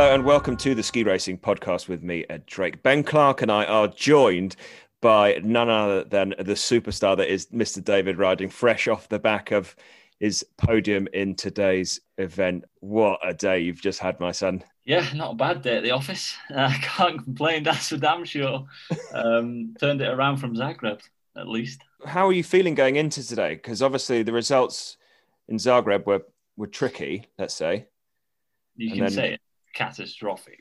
Hello and welcome to the Ski Racing Podcast with me, Ed Drake. Ben Clark and I are joined by none other than the superstar that is Mr. David Ryding, fresh off the back of his podium in today's event. What a day you've just had, my son. Yeah, not a bad day at the office. I uh, can't complain, that's for damn sure. Um, turned it around from Zagreb, at least. How are you feeling going into today? Because obviously the results in Zagreb were, were tricky, let's say. You can then... say it catastrophic.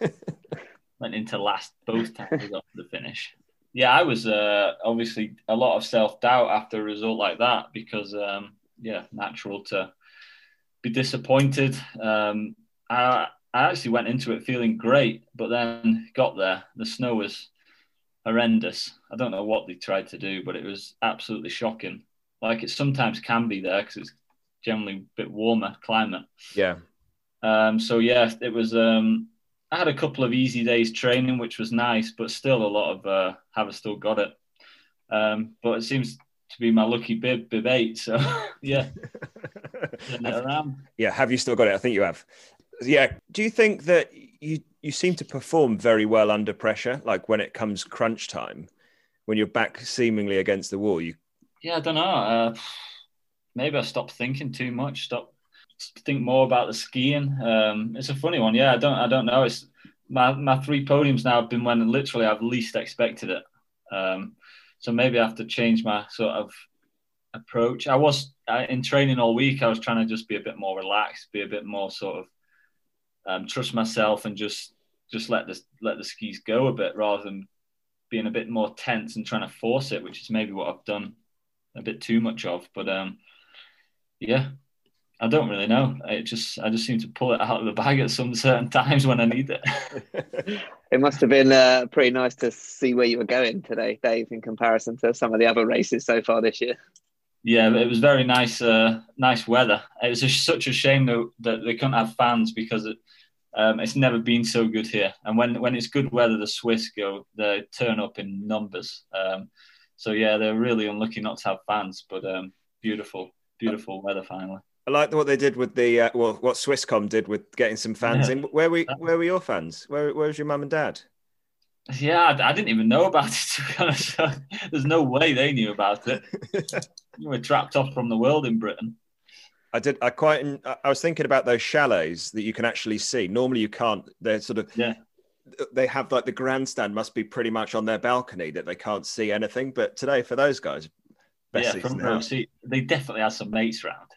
Went into last both times to the finish. Yeah, I was uh, obviously a lot of self doubt after a result like that because, um, yeah, natural to be disappointed. Um, I, I actually went into it feeling great, but then got there. The snow was horrendous. I don't know what they tried to do, but it was absolutely shocking. Like it sometimes can be there because it's generally a bit warmer climate. Yeah. Um, so yeah, it was. Um, I had a couple of easy days training, which was nice, but still a lot of uh, have still got it. Um, but it seems to be my lucky bib, bib eight. So yeah, yeah. Have you still got it? I think you have. Yeah. Do you think that you you seem to perform very well under pressure, like when it comes crunch time, when you're back seemingly against the wall? You. Yeah, I don't know. Uh, maybe I stopped thinking too much. Stop think more about the skiing. Um, it's a funny one. Yeah, I don't I don't know. It's my my three podiums now have been when literally I've least expected it. Um, so maybe I have to change my sort of approach. I was in training all week. I was trying to just be a bit more relaxed, be a bit more sort of um, trust myself, and just just let the let the skis go a bit rather than being a bit more tense and trying to force it, which is maybe what I've done a bit too much of. But um, yeah, I don't really know. I just I just seem to pull it out of the bag at some certain times when I need it. it must have been uh, pretty nice to see where you were going today, Dave, in comparison to some of the other races so far this year. Yeah, it was very nice, uh, nice weather. It was just such a shame though that they couldn't have fans because it, um, it's never been so good here. And when when it's good weather, the Swiss go they turn up in numbers. Um, so yeah, they're really unlucky not to have fans, but um, beautiful, beautiful weather finally. I like what they did with the uh, well, what Swisscom did with getting some fans yeah. in. Where were where were your fans? Where where was your mum and dad? Yeah, I, I, didn't even know about it. To be honest, there's no way they knew about it. you were trapped off from the world in Britain. I did. I quite. I was thinking about those chalets that you can actually see. Normally, you can't. They're sort of. Yeah. They have like the grandstand must be pretty much on their balcony that they can't see anything. But today, for those guys, yeah, front row seat. They definitely had some mates round.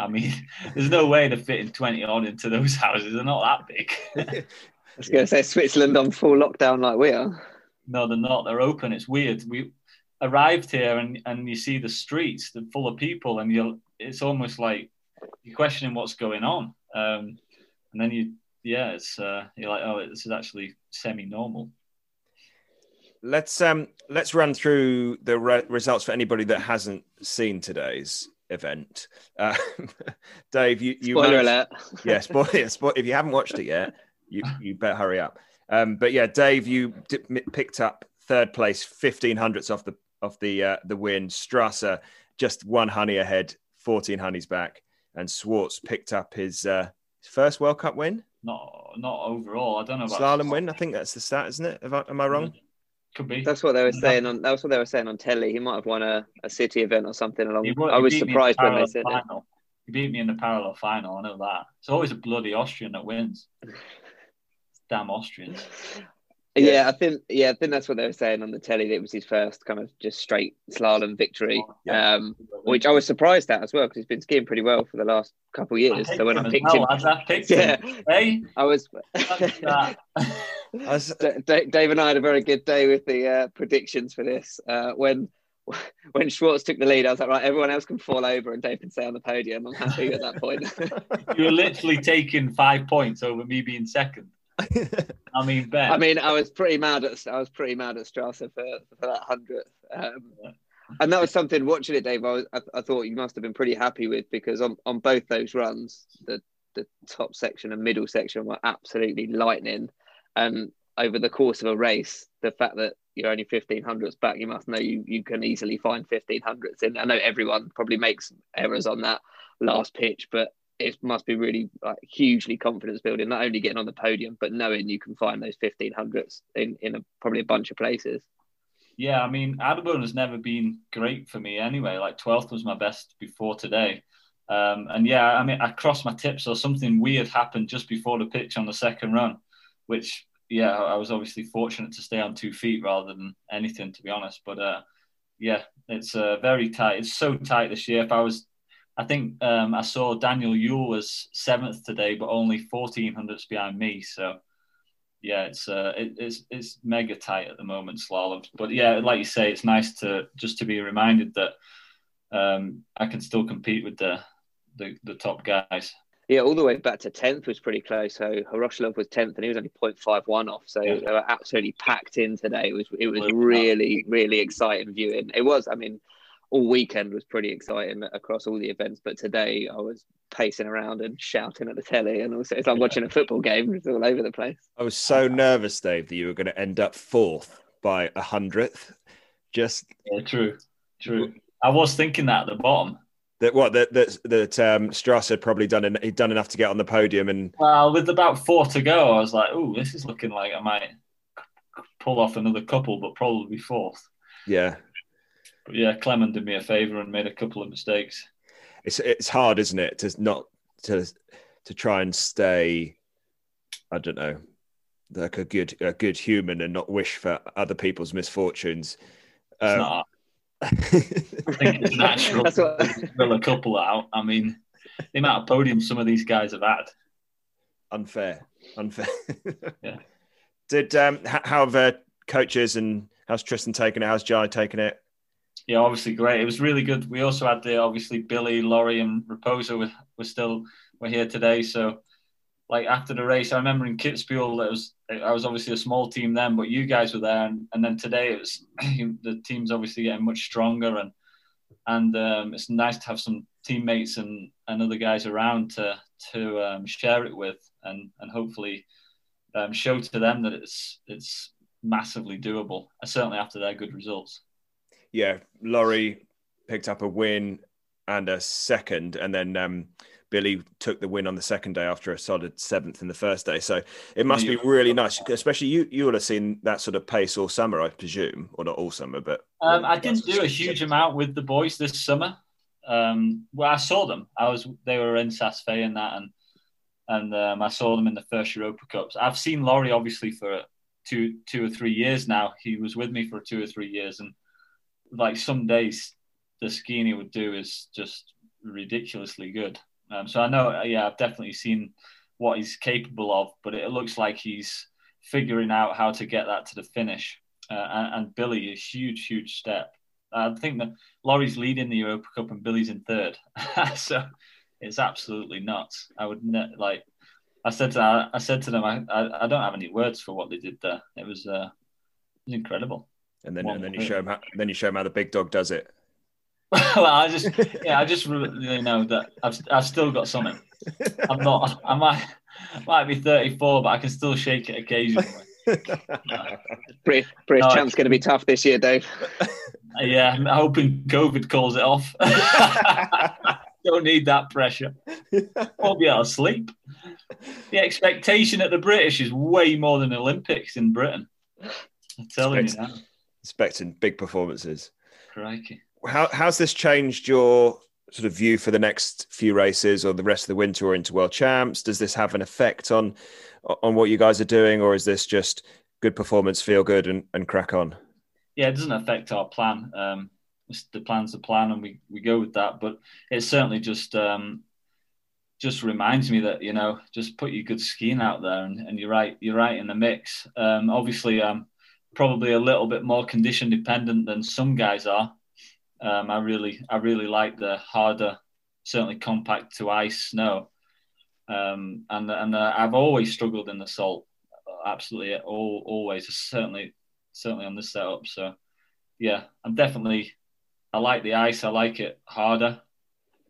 I mean, there's no way to fit in 20 on into those houses. They're not that big. I was going to say Switzerland on full lockdown like we are. No, they're not. They're open. It's weird. We arrived here and, and you see the streets, they're full of people, and you're it's almost like you're questioning what's going on. Um, and then you, yeah, it's uh, you're like, oh, this is actually semi-normal. Let's um let's run through the re- results for anybody that hasn't seen today's event. Uh, Dave, you, you spoiler managed, alert. yeah, spoiler, spoiler. If you haven't watched it yet, you you better hurry up. Um, but yeah, Dave, you picked up third place, fifteen hundredths off the off the uh, the win. Strasser just one honey ahead, fourteen honeys back, and Schwarz picked up his uh, first World Cup win. Not not overall. I don't know about slalom win. I think that's the stat, isn't it? I, am I wrong? Could be. That's what they were saying on. That's what they were saying on telly. He might have won a, a city event or something along. He, I was surprised when they said final. it. He beat me in the parallel final. I know that. It's always a bloody Austrian that wins. Damn Austrians. Yeah. yeah. I think yeah, I think that's what they were saying on the telly. That it was his first kind of just straight slalom victory, oh, yeah. um, which I was surprised at as well because he's been skiing pretty well for the last couple of years. So when I picked well, him, I picked yeah, him. Hey, I was. was Dave and I had a very good day with the uh, predictions for this. Uh, when when Schwarz took the lead, I was like, right, everyone else can fall over and Dave can stay on the podium. I'm happy at that point. you were literally taking five points over me being second. I mean, Ben. I mean, I was pretty mad at I was pretty mad at Strasser for, for that hundredth. Um, and that was something watching it, Dave. I, was, I, I, thought you must have been pretty happy with because on, on both those runs, the the top section and middle section were absolutely lightning. And over the course of a race, the fact that you're only 1500s back, you must know you, you can easily find 1500s. And I know everyone probably makes errors on that last pitch, but it must be really like hugely confidence building. Not only getting on the podium, but knowing you can find those fifteen hundreds in in a, probably a bunch of places. Yeah, I mean, Adelboden has never been great for me anyway. Like twelfth was my best before today. Um, and yeah, I mean, I crossed my tips or something weird happened just before the pitch on the second run, which yeah, I was obviously fortunate to stay on two feet rather than anything, to be honest. But uh, yeah, it's uh, very tight. It's so tight this year. If I was, I think um, I saw Daniel Yule was seventh today, but only fourteen hundredths behind me. So yeah, it's uh, it, it's it's mega tight at the moment slalom. But yeah, like you say, it's nice to just to be reminded that um, I can still compete with the the, the top guys. Yeah, all the way back to tenth was pretty close. So Khoroshilov was tenth, and he was only 0.51 off. So yeah. they were absolutely packed in today. It was it was really really exciting viewing. It was. I mean, all weekend was pretty exciting across all the events, but today I was pacing around and shouting at the telly, and also it's like watching a football game. It's all over the place. I was so nervous, Dave, that you were going to end up fourth by a hundredth. Just yeah, true, true. I was thinking that at the bottom that what that that that um, Strauss had probably done and he'd done enough to get on the podium and well with about four to go I was like oh this is looking like I might pull off another couple but probably fourth. Yeah. But yeah Clement did me a favor and made a couple of mistakes. It's it's hard isn't it to not to to try and stay I don't know like a good a good human and not wish for other people's misfortunes. It's um, not I think it's natural That's what... to fill a couple out. I mean, the amount of podiums some of these guys have had. Unfair, unfair. yeah. Did um, how have uh, coaches and how's Tristan taken it? How's Jai taken it? Yeah, obviously great. It was really good. We also had the obviously Billy, Laurie, and Raposo were, were still were here today. So like after the race, I remember in Kitzbühel, it was I was obviously a small team then, but you guys were there, and, and then today it was the team's obviously getting much stronger, and and um, it's nice to have some teammates and, and other guys around to to um, share it with, and and hopefully um, show to them that it's it's massively doable. Uh, certainly after their good results. Yeah, Laurie picked up a win and a second, and then um, Billy took the win on the second day after a solid seventh in the first day. So it must be really nice, especially you. You will have seen that sort of pace all summer, I presume, or not all summer, but um, I didn't do a huge amount with the boys this summer. Um, well, I saw them. I was they were in Saas-Fee and that, and and um, I saw them in the first Europa Cups. I've seen Laurie obviously for two two or three years now. He was with me for two or three years, and like some days the skiing he would do is just ridiculously good. Um, so I know, uh, yeah, I've definitely seen what he's capable of, but it looks like he's figuring out how to get that to the finish. Uh, and, and, Billy, a huge, huge step. I think that Laurie's leading the Europa Cup and Billy's in third, so it's absolutely nuts. I would ne- like. I said to I said to them, I, I, I don't have any words for what they did there. It was uh, it was incredible. And then and then you show them how, then you show them how the big dog does it. Well, I just yeah, I just really know that I've I've still got something. I'm not. I might might be 34, but I can still shake it occasionally. British, British no, champ's going to be tough this year, Dave. Yeah, I'm hoping COVID calls it off. Don't need that pressure. Won't be able to sleep. The expectation at the British is way more than Olympics in Britain. I'm telling Expect, you that. Expecting big performances. Crikey how how's this changed your sort of view for the next few races or the rest of the winter or into world champs? Does this have an effect on on what you guys are doing, or is this just good performance, feel good, and, and crack on? Yeah, it doesn't affect our plan. Um, the plan's the plan, and we, we go with that. But it certainly just um, just reminds me that you know just put your good skiing out there, and, and you're right, you're right in the mix. Um, obviously, I'm probably a little bit more condition dependent than some guys are. Um, I really, I really like the harder, certainly compact to ice snow. Um, and and uh, I've always struggled in the salt, absolutely, all, always, certainly, certainly on this setup. So, yeah, I'm definitely, I like the ice. I like it harder.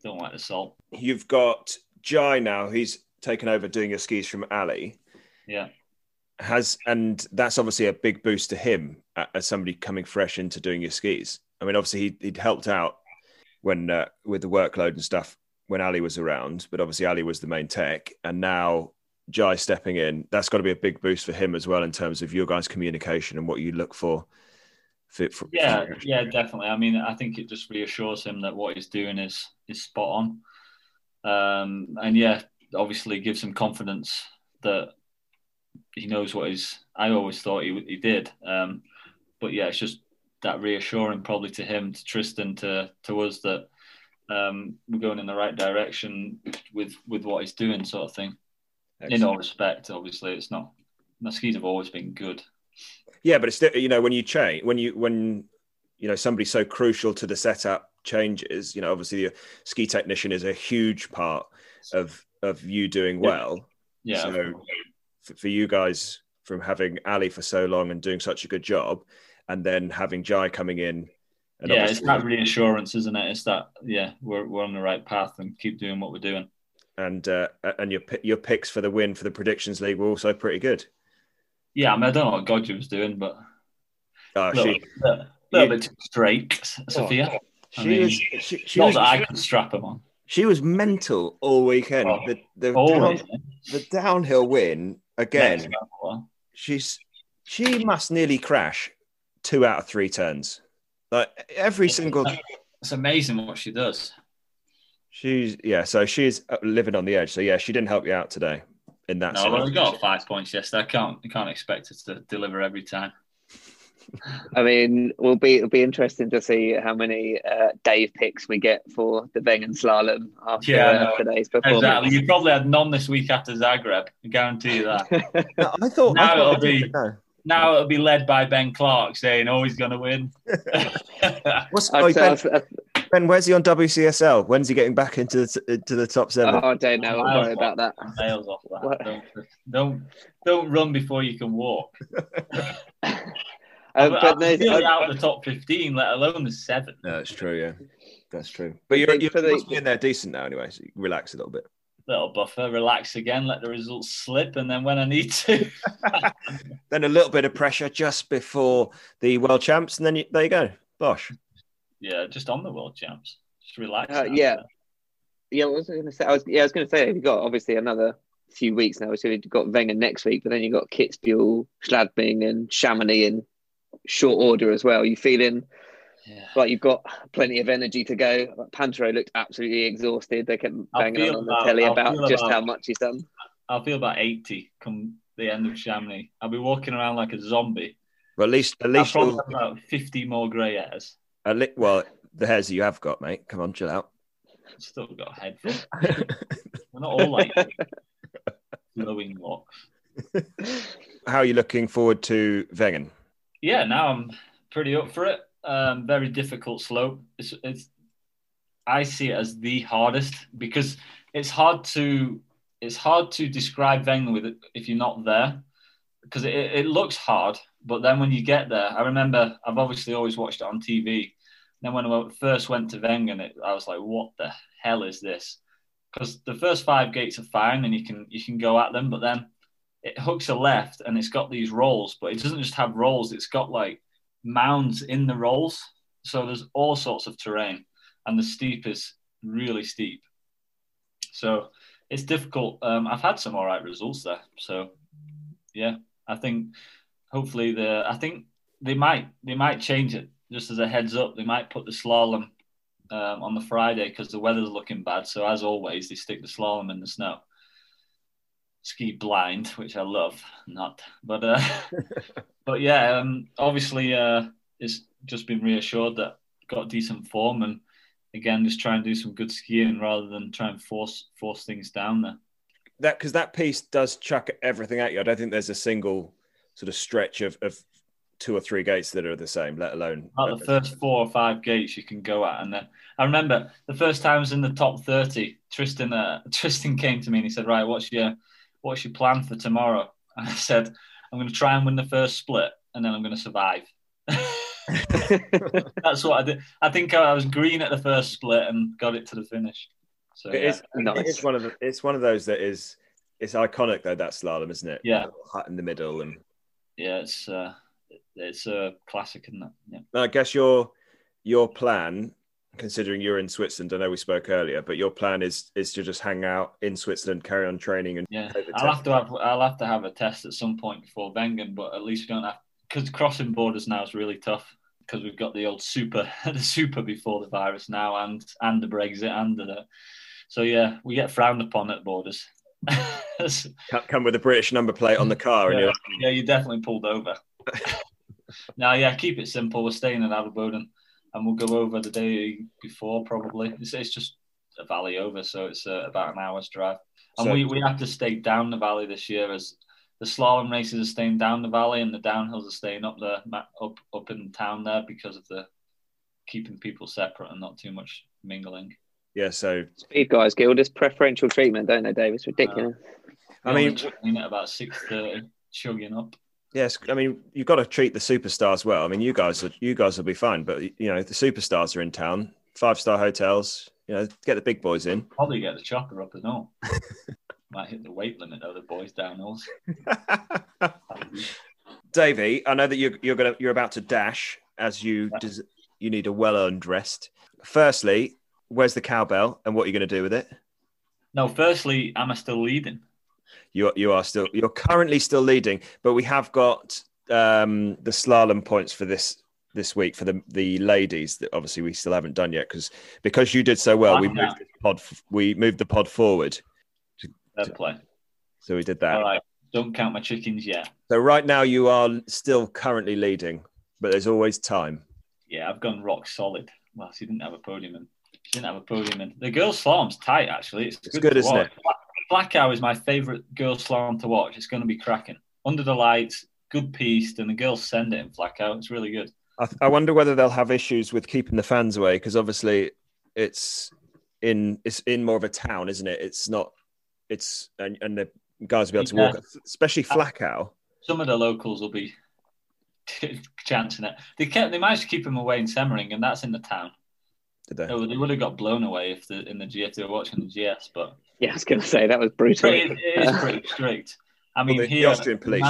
Don't like the salt. You've got Jai now. He's taken over doing your skis from Ali. Yeah. Has and that's obviously a big boost to him as somebody coming fresh into doing your skis. I mean, obviously he, would helped out when uh, with the workload and stuff when Ali was around, but obviously Ali was the main tech, and now Jai stepping in. That's got to be a big boost for him as well in terms of your guys' communication and what you look for. Fit for yeah, yeah, definitely. I mean, I think it just reassures him that what he's doing is is spot on. Um, and yeah, obviously gives him confidence that he knows what he's. I always thought he he did, um, but yeah, it's just that reassuring probably to him, to Tristan, to to us that um, we're going in the right direction with with what he's doing, sort of thing. Excellent. In all respect, obviously, it's not. The skis have always been good. Yeah, but it's still, you know when you change when you when you know somebody so crucial to the setup changes. You know, obviously the ski technician is a huge part of of you doing well. Yeah. So for, for you guys from having Ali for so long and doing such a good job, and then having Jai coming in. yeah, it's that reassurance, isn't it? It's that yeah, we're we're on the right path and keep doing what we're doing. And uh, and your your picks for the win for the predictions league were also pretty good. Yeah, I mean I don't know what Goggia was doing, but oh, a little, she, little, little bit too straight, Sofia. Oh, she I mean, was she, she not was, that I can strap him on. She was mental all weekend. Oh, the the, down, the downhill win again. She's she must nearly crash two out of three turns. Like every single. It's amazing what she does. She's yeah, so she's uh, living on the edge. So yeah, she didn't help you out today in that. No, well, we got five points yesterday. I can't, I can't expect her to deliver every time. I mean, we'll be it'll be interesting to see how many uh, Dave picks we get for the Wengen slalom after yeah, uh, today's performance. Exactly. You probably had none this week after Zagreb. I guarantee you that. no, I thought now I thought it'll be now it'll be led by Ben Clark saying, "Oh, he's going to win." What's oh, ben, ben, Where's he on WCSL? When's he getting back into the, into the top seven? Oh, I don't know. Don't worry about that. Nails off that. Don't, don't don't run before you can walk. Um, but no, really out of the top fifteen, let alone the seven. No, that's true. Yeah, that's true. But you're you're the, in there decent now, anyway. So relax a little bit. Little buffer, relax again, let the results slip, and then when I need to, then a little bit of pressure just before the world champs, and then you, there you go, Bosh. Yeah, just on the world champs, just relax. Uh, yeah, yeah. What was I going to say? I was yeah, I was going to say you got obviously another few weeks now. So you've got Wengen next week, but then you've got Kitzbühel, Schladming, and Chamonix in short order as well. You feeling yeah. like you've got plenty of energy to go. Pinturault looked absolutely exhausted. They kept banging on, on the telly I'll about just about, how much he's done. I'll feel about eighty come the end of Chamonix. I'll be walking around like a zombie. Well, at least at least I'll probably have about fifty more grey hairs. At le- well, the hairs that you have got, mate. Come on, chill out. Still got a head full. We're not all like glowing locks. How are you looking forward to Wengen? yeah, now I'm pretty up for it. Um, very difficult slope. It's, it's I see it as the hardest because it's hard to it's hard to describe Wengen with it if you're not there because it, it looks hard, but then when you get there, I remember I've obviously always watched it on TV. Then when I first went to Wengen, it, I was like, "What the hell is this?" Because the first five gates are fine and you can you can go at them, but then it hooks a left and it's got these rolls, but it doesn't just have rolls, it's got like mounds in the rolls. So there's all sorts of terrain, and the steep is really steep. So it's difficult. Um, I've had some all right results there. So yeah, I think hopefully the I think they might they might change it just as a heads up. They might put the slalom um, on the Friday because the weather's looking bad. So as always, they stick the slalom in the snow ski blind, which I love. Not, but uh, but yeah, um, obviously uh, it's just been reassured that got decent form and again just try and do some good skiing rather than try and force force things down there. That because that piece does chuck everything at you. I don't think there's a single sort of stretch of, of two or three gates that are the same, let alone About the first four or five gates you can go at. And then I remember the first time I was in the top thirty, Tristan uh, Tristan came to me and he said, "Right, what's your what's your plan for tomorrow? And I said, I'm going to try and win the first split and then I'm going to survive. That's what I did. I think I was green at the first split and got it to the finish. So it yeah. is, nice. It's one of the, it's one of those that is it's iconic though that slalom, isn't it? Yeah, hut in the middle and yeah, it's uh, it's a classic, isn't it? Yeah. I guess your your plan considering you're in Switzerland. I know we spoke earlier, but your plan is is to just hang out in Switzerland, carry on training, and yeah. I'll have to have I'll have to have a test at some point before Wengen, but at least we don't have because crossing borders now is really tough because we've got the old super the super before the virus now and and the Brexit and the so yeah we get frowned upon at borders. Come with a British number plate on the car, yeah, and you're like, yeah, you definitely pulled over. now, yeah, keep it simple. We're staying in Adelboden, and we'll go over the day before probably. It's, it's just a valley over, so it's uh, about an hour's drive. And so, we, we have to stay down the valley this year as the slalom races are staying down the valley and the downhills are staying up there, up up in town there because of the keeping people separate and not too much mingling. Yeah, so speed guys get all this preferential treatment, don't they, Dave? It's ridiculous. Uh, I mean, at about six thirty, chugging up. Yes, I mean you've got to treat the superstars well. I mean, you guys, are, you guys will be fine, but you know the superstars are in town, five star hotels. You know, get the big boys in. Probably get the chopper up and all. Might hit the weight limit though. The boys down hills. Davey, I know that you're you're gonna you're about to dash as you des- you need a well earned rest. Firstly, where's the cowbell and what are you going to do with it? No, firstly, am I still leading? You you are still you're currently still leading, but we have got um, the slalom points for this this week for the the ladies that obviously we still haven't done yet because because you did so well we moved the pod we moved the pod forward. Fair play. So we did that. All right, don't count my chickens yet. So right now you are still currently leading, but there's always time. Yeah, I've gone rock solid. Well, she didn't have a podium in. She didn't have a podium in. The girls' slalom's tight actually. It's, it's good, good isn't it? Flachau is my favourite girls' slalom to watch. It's going to be cracking. Under the lights, good piece, and the girls send it in Flachau. It's really good. I, I wonder whether they'll have issues with keeping the fans away because obviously it's in it's in more of a town, isn't it? It's not. It's and, and the guys will be able to yeah. walk, especially Flachau. Some of the locals will be chancing it. They kept they managed to keep them away in Semmering, and that's in the town. Did they? they would have got blown away if the in the GS they were watching the GS, but yeah, I was going to say that was brutal. It, it is pretty strict. I mean, well, the, here, the Austrian police.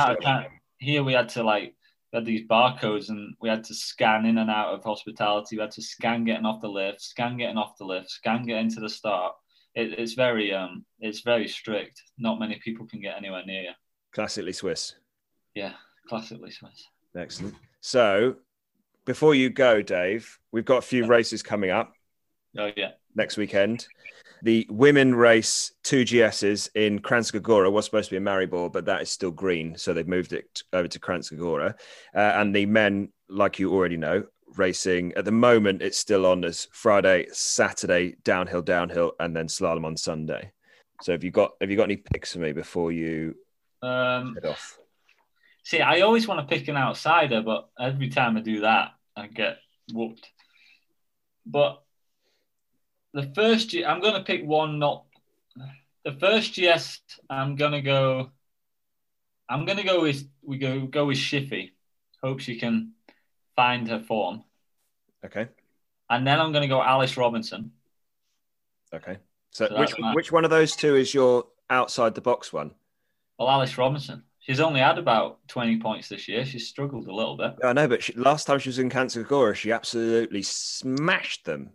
Here we had to like we had these barcodes and we had to scan in and out of hospitality. We had to scan getting off the lift, scan getting off the lift, scan getting to the start. It, it's very um, it's very strict. Not many people can get anywhere near you. Classically Swiss. Yeah, classically Swiss. Excellent. So, before you go, Dave, we've got a few races coming up. Oh yeah. Next weekend the women race two GSs in Kranjska Gora was supposed to be a Maribor, but that is still green, so they've moved it over to Kranjska Gora. Uh, and the men, like you already know, racing at the moment it's still on as Friday, Saturday, downhill, downhill, and then slalom on Sunday. So have you got have you got any picks for me before you um, head off? See, I always want to pick an outsider, but every time I do that, I get whooped. But the first i I'm going to pick one not the first yes I'm going to go I'm going to go with we go go with Shiffy. Hope she can find her form. Okay. And then I'm going to go Alice Robinson. Okay. So, so which my... which one of those two is your outside the box one? Well, Alice Robinson. She's only had about 20 points this year. She's struggled a little bit. I know, but she, last time she was in Kranjska Gora, she absolutely smashed them.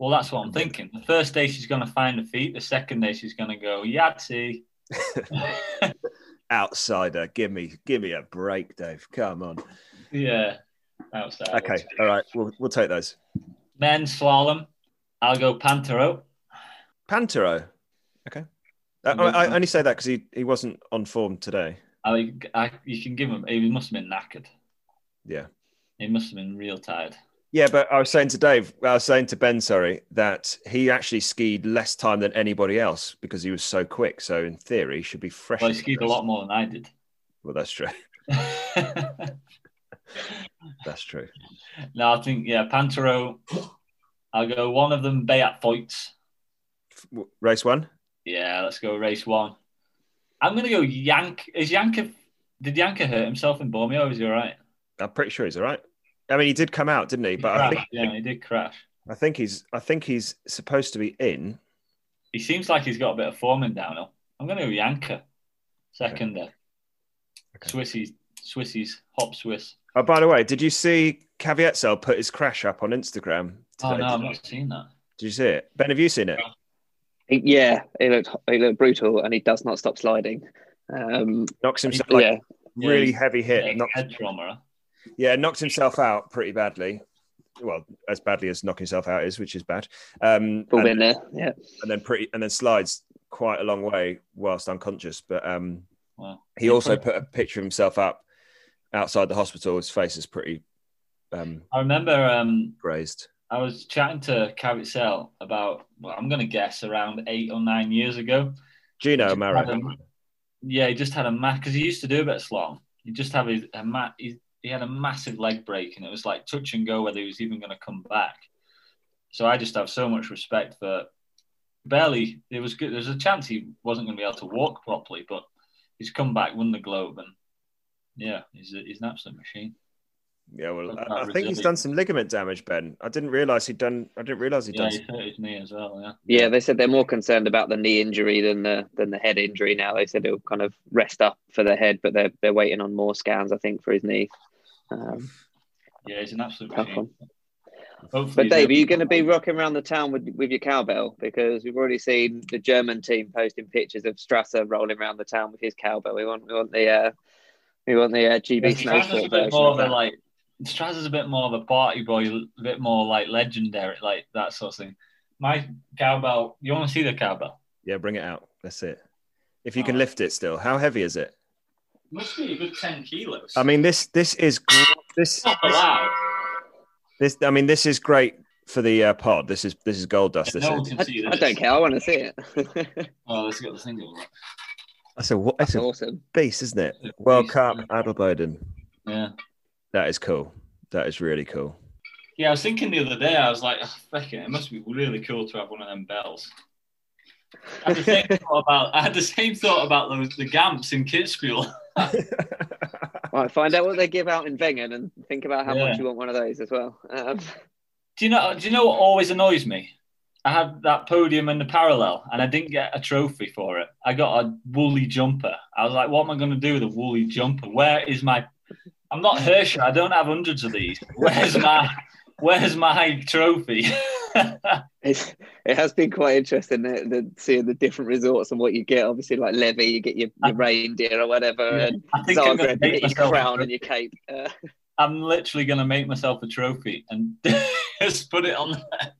Well, that's what I'm thinking. The first day she's going to find the feet. The second day she's going to go Yahtzee. Outsider, give me, give me a break, Dave. Come on. Yeah, outsider. Okay, all right. We'll we'll take those. Men slalom. I'll go Pinturault. Pinturault. Okay. I, I, only say that because he, he wasn't on form today. Oh, I, I you can give him. He must have been knackered. Yeah. He must have been real tired. Yeah, but I was saying to Dave, I was saying to Ben, sorry, that he actually skied less time than anybody else because he was so quick. So in theory, he should be fresh. Well, he skied a lot more than I did. Well, that's true. that's true. No, I think yeah, Pinturault. I'll go one of them. Beat Feuz. Race one. Yeah, let's go race one. I'm gonna go Yank. Is Janka? Did Janka hurt himself in Bormio? Is he all right? I'm pretty sure he's all right. I mean, he did come out, didn't he? he but crashed, I think yeah, he did crash. I think he's. I think he's supposed to be in. He seems like he's got a bit of form in downhill. I'm going to go Janka, second okay. there. Okay. Swissies, Swissies, hop Swiss. Oh, by the way, did you see Caviezel put his crash up on Instagram? Oh today? no, I've not seen that. Did you see it? Ben, have you seen it? Yeah, he looked he looked brutal, and he does not stop sliding. Um, Knocks himself like yeah, really Yeah, heavy hit. Yeah, Knocks, head trauma. yeah, knocked himself out pretty badly. Well, as badly as knocking himself out is, which is bad. Um, full and, in there. Yeah, and then pretty, and then slides quite a long way whilst unconscious. But um, Wow. he also put a picture of himself up outside the hospital. His face is pretty um, I remember um, grazed. I was chatting to Caviezel about, well, I'm going to guess around eight or nine years ago. Gino had yeah, he just had a mat because he used to do a bit of slalom. He just have his, a mat. He, he had a massive leg break, and it was like touch and go whether he was even going to come back. So I just have so much respect for. Barely, it was good. There's a chance he wasn't going to be able to walk properly, but he's come back, won the globe, and yeah, he's, a, he's an absolute machine. Yeah, well, I, I think he's done some ligament damage, Ben. I didn't realize he'd done. I didn't realize he'd Yeah, done. he hurt his knee as well. Yeah. yeah. They said they're more concerned about the knee injury than the than the head injury now. They said he'll kind of rest up for the head, but they're they're waiting on more scans, I think, for his knee. Um, Yeah, he's an absolute Tough machine. one. Hopefully But Dave, are you going to be rocking around the town with with your cowbell? Because we've already seen the German team posting pictures of Strasser rolling around the town with his cowbell. We want we want the uh, we want the uh, GB Strasser's a Snowsport bit version. more Of of a that. Like. Strasser's a bit more of a party boy, a bit more like legendary, like that sort of thing. My cowbell. You want to see the cowbell? Yeah, bring it out. That's it. If you can Oh. lift it still, how heavy is it? Must be a good ten kilos. I mean, this this is gr- this not this. I mean, this is great for the uh, pod. This is this is gold dust. This No one is. I, I don't care. I want to see it. Oh, let's get the thing over. That's a what? That's That's a awesome. beast, isn't it? World Cup. Adelboden. Yeah. That is cool. That is really cool. Yeah, I was thinking the other day, I was like, oh, fucking, it must be really cool to have one of them bells. I had the same thought about I had the same thought about those the gams in Kitzbühel. Right, find out what they give out in Wengen and think about how Yeah. much you want one of those as well. Um, Do you know? Do you know what always annoys me? I had that podium in the parallel, and I didn't get a trophy for it. I got a woolly jumper. I was like, "What am I going to do with a woolly jumper? Where is my? I'm not Hirscher. I don't have hundreds of these. Where's my? Where's my trophy?" it's, it has been quite interesting the, the, seeing the different resorts and what you get. Obviously, like Levi, you get your, your reindeer or whatever, Yeah, and I think I'm going to you get your crown and your cape. Uh, I'm literally going to make myself a trophy and just put it on. There.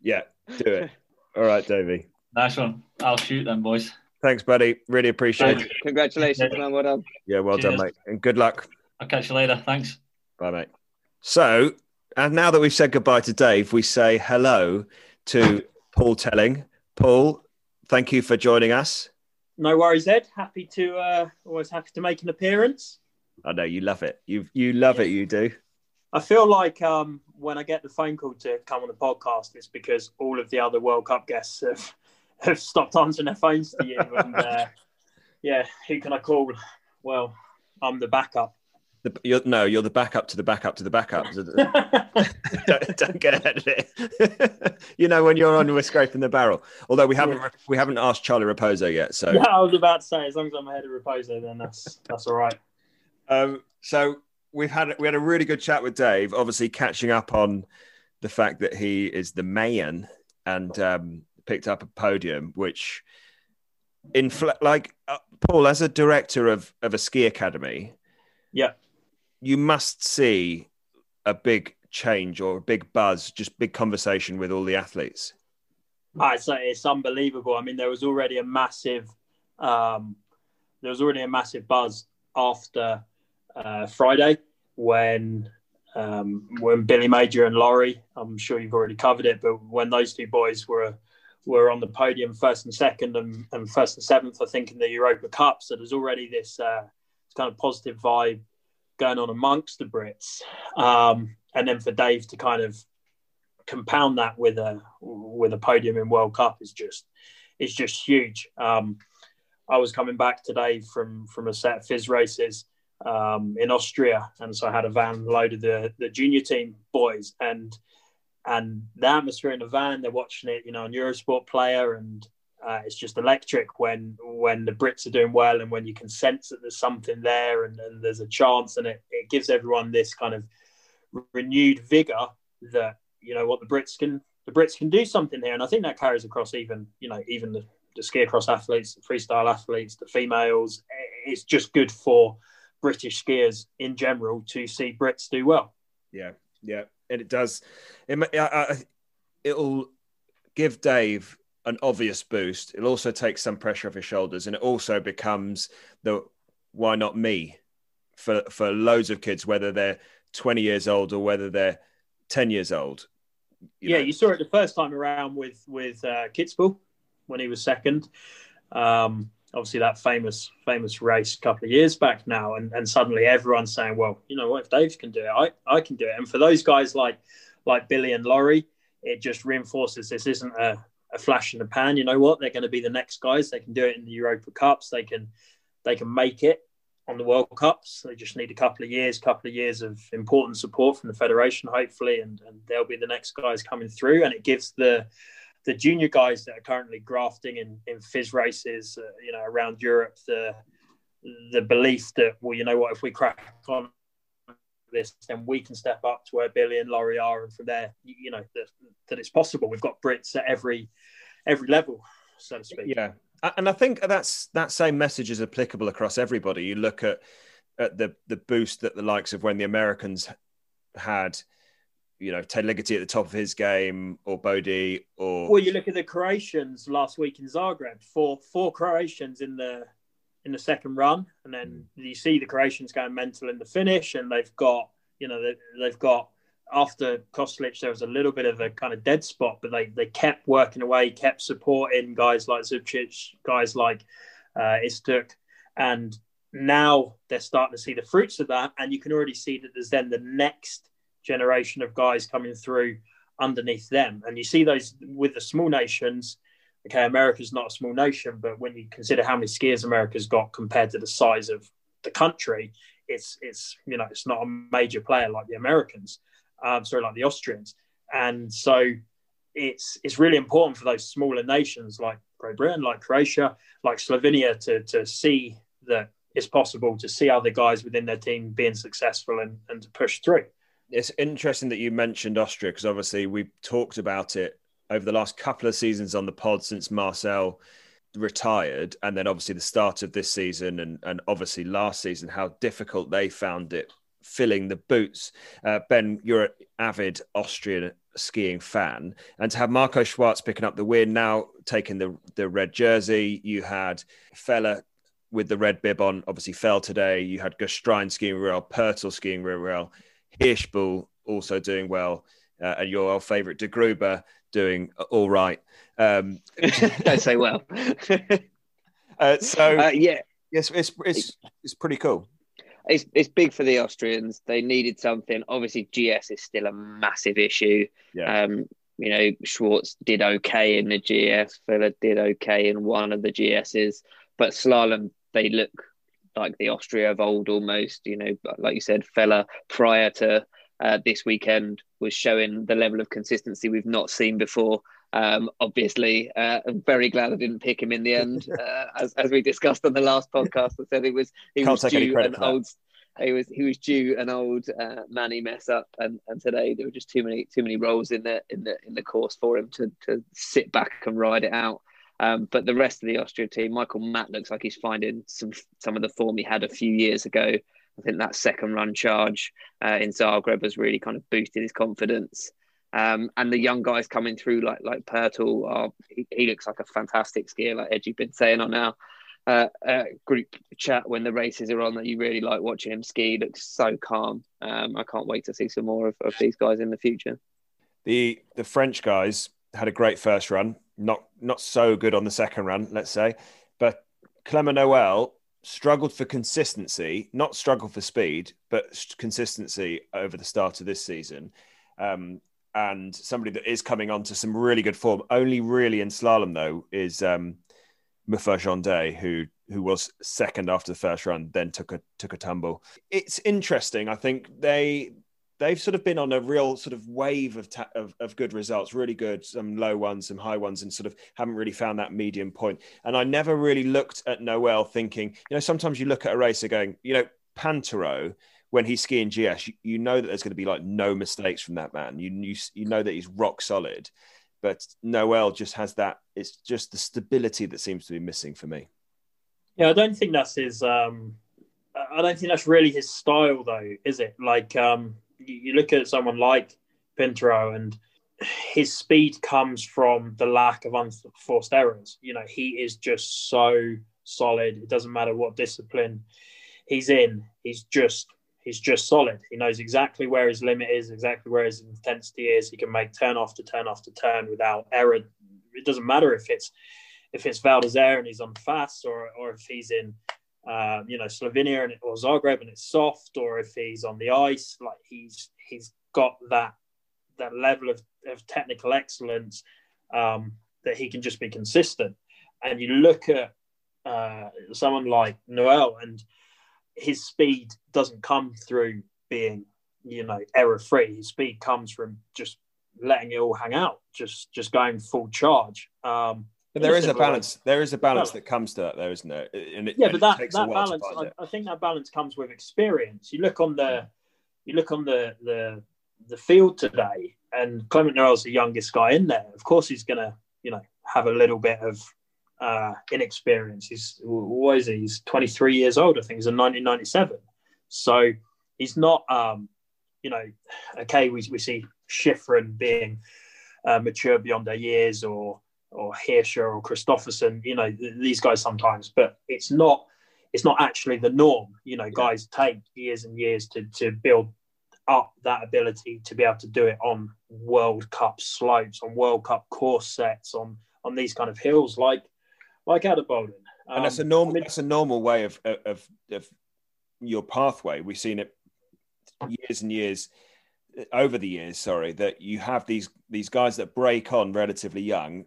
yeah, do it. All right, Davey. Nice one. I'll shoot them boys. Thanks, buddy. Really appreciate it. congratulations, man. Well done. Yeah, well done, mate. And good luck. I'll catch you later. Thanks. Bye, mate. So, and now that we've said goodbye to Dave, we say hello to Paul Telling. Paul, thank you for joining us. No worries, Ed. Happy to uh, always happy to make an appearance. I know you love it. You you love it. You do. I feel like um, when I get the phone call to come on the podcast, it's because all of the other World Cup guests have, have stopped answering their phones to you. And uh, yeah, who can I call? Well, I'm the backup. The, you're, no, you're the backup to the backup to the backup. don't, don't get ahead of it. you know when you're on, we're scraping the barrel. Although we haven't we haven't asked Charlie Raposo yet. So yeah, I was about to say, as long as I'm ahead of Raposo, then that's that's all right. Um, so we've had we had a really good chat with Dave. Obviously, catching up on the fact that he is the man and um, picked up a podium, which in like uh, Paul as a director of of a ski academy, Yeah. You must see a big change or a big buzz, just big conversation with all the athletes. I'd it's unbelievable. I mean, there was already a massive, um, there was already a massive buzz after uh, Friday when um, when Billy Major and Laurie. I'm sure you've already covered it, but when those two boys were were on the podium, first and second, and, and first and seventh, I think in the Europa Cup. So there's already this uh, kind of positive vibe going on amongst the Brits, um, and then for Dave to kind of compound that with a with a podium in World Cup is just it's just huge. Um, I was coming back today from from a set of FIS races um, in Austria, and so I had a van loaded the the junior team boys, and and the atmosphere in the van. They're watching it, you know, on Eurosport Player, and Uh, it's just electric when when the Brits are doing well and when you can sense that there's something there and, and there's a chance and it, it gives everyone this kind of renewed vigor that you know what the Brits can the Brits can do something here. And I think that carries across even you know even the, the ski cross athletes the freestyle athletes the females. It's just good for British skiers in general to see Brits do well. Yeah yeah. And it does it, I, it'll give Dave an obvious boost. It'll also take some pressure off his shoulders, and it also becomes the why not me for for loads of kids, whether they're 20 years old or whether they're 10 years old. You yeah, know. you saw it the first time around with with uh, Kitzbühel when he was second. Um, obviously, that famous famous race a couple of years back now, and, and suddenly everyone's saying, "Well, you know what? If Dave can do it, I, I can do it." And for those guys like like Billy and Laurie, it just reinforces this isn't a a flash in the pan. You know what? They're going to be the next guys. They can do it in the Europa Cups. They can they can make it on the World Cups. They just need a couple of years, couple of years of important support from the federation, hopefully, and, and they'll be the next guys coming through. And it gives the the junior guys that are currently grafting in, in FIS races, uh, you know, around Europe, the the belief that well, you know what, if we crack on this, then we can step up to where Billy and Laurie are, and from there, you know, that, that it's possible. We've got Brits at every every level, so to speak. Yeah, and I think that's that same message is applicable across everybody. You look at at the the boost that the likes of when the Americans had. You know, Ted Ligety at the top of his game, or Bode, or well, you look at the Croatians last week in Zagreb. Four four Croatians in the in the second run, and then mm. you see the Croatians going mental in the finish, and they've got you know they, they've got after Kostelic, there was a little bit of a kind of dead spot, but they they kept working away, kept supporting guys like Zubcic, guys like uh, Istok, and now they're starting to see the fruits of that, and you can already see that there's then the next generation of guys coming through underneath them, and you see those with the small nations okay, America's not a small nation, but when you consider how many skiers America's got compared to the size of the country, it's it's you know it's not a major player like the Americans, um, sorry, like the Austrians, and so it's it's really important for those smaller nations like Great Britain, like Croatia, like Slovenia to to see that it's possible to see other guys within their team being successful and, and to push through. It's interesting that you mentioned Austria because obviously we talked about it over the last couple of seasons on the pod since Marcel retired, and then obviously the start of this season, and, and obviously last season, how difficult they found it filling the boots. Uh, ben, you're an avid Austrian skiing fan, and to have Marco Schwarz picking up the win, now taking the the red jersey, you had Feller with the red bib on, obviously fell today. You had Gstrein skiing real, Pertl skiing real Hirschbühl also doing well, uh, and your old favourite Digruber doing all right. Um, Don't say well. uh, so uh, yeah, yes, it's it's it's pretty cool. It's it's big for the Austrians. They needed something. Obviously, GS is still a massive issue. Yeah. Um, you know, Schwarz did okay in the GS. Feller did okay in one of the GSs, but slalom they look like the Austria of old almost. You know, like you said, Feller prior to uh, this weekend was showing the level of consistency we've not seen before. Um, obviously, uh, I'm very glad I didn't pick him in the end, uh, as, as we discussed on the last podcast. I said he was he Can't was due an old he was he was due an old uh, Manny mess up, and, and today there were just too many too many rolls in the in the in the course for him to to sit back and ride it out. Um, but the rest of the Austria team, Michael Matt looks like he's finding some some of the form he had a few years ago. I think that second run charge uh, in Zagreb has really kind of boosted his confidence. Um, and the young guys coming through, like like Pertl, are, he, he, looks like a fantastic skier. Like Edgy been saying on our uh, uh, group chat when the races are on, that you really like watching him ski. He looks so calm. Um, I can't wait to see some more of, of these guys in the future. The the French guys had a great first run. Not not so good on the second run, let's say, but Clement Noel struggled for consistency, not struggled for speed, but consistency over the start of this season. Um, and somebody that is coming on to some really good form. Only really in slalom though is um, Muffat-Jeandet, who who was second after the first run, then took a took a tumble. It's interesting. I think they they've sort of been on a real sort of wave of, ta- of, of good results, really good, some low ones, some high ones, and sort of haven't really found that medium point. And I never really looked at Noel thinking, you know, sometimes you look at a racer going, you know, Pinturault, when he's skiing GS, you, you know that there's going to be like no mistakes from that man. You, you you know that he's rock solid, but Noel just has that. It's just the stability that seems to be missing for me. Yeah, I don't think that's his. Um, I don't think that's really his style, though, is it? Like, um, you look at someone like Pinturault and his speed comes from the lack of unforced errors. You know, he is just so solid. It doesn't matter what discipline he's in. He's just he's just solid. He knows exactly where his limit is, exactly where his intensity is. He can make turn after turn after turn without error. It doesn't matter if it's if it's Val d'Isere and he's on fast, or or if he's in um, you know Slovenia and or Zagreb and it's soft, or if he's on the ice, like he's he's got that that level of, of technical excellence um, that he can just be consistent. And you look at uh, someone like Noel, and his speed doesn't come through being you know error free. His speed comes from just letting it all hang out, just just going full charge. Um, but there is a balance. There is a balance that comes to that, though, isn't there? And it, yeah, but that, that balance, I, I, think that balance comes with experience. You look on the, you look on the the the field today, and Clement Noel's the youngest guy in there. Of course, he's going to, you know, have a little bit of uh, inexperience. He's what is he? He's 23 years old. I think he's in 1997. So he's not, um, you know, okay. We we see Shiffrin being uh, mature beyond their years, or or Hirscher or Kristoffersen, you know, th- these guys sometimes, but it's not it's not actually the norm. You know, yeah. guys take years and years to to build up that ability to be able to do it on World Cup slopes, on World Cup course sets, on on these kind of hills like like Bowden. Um, and that's a um, normal I mean, that's a normal way of, of of your pathway. We've seen it years and years over the years. Sorry, that you have these these guys that break on relatively young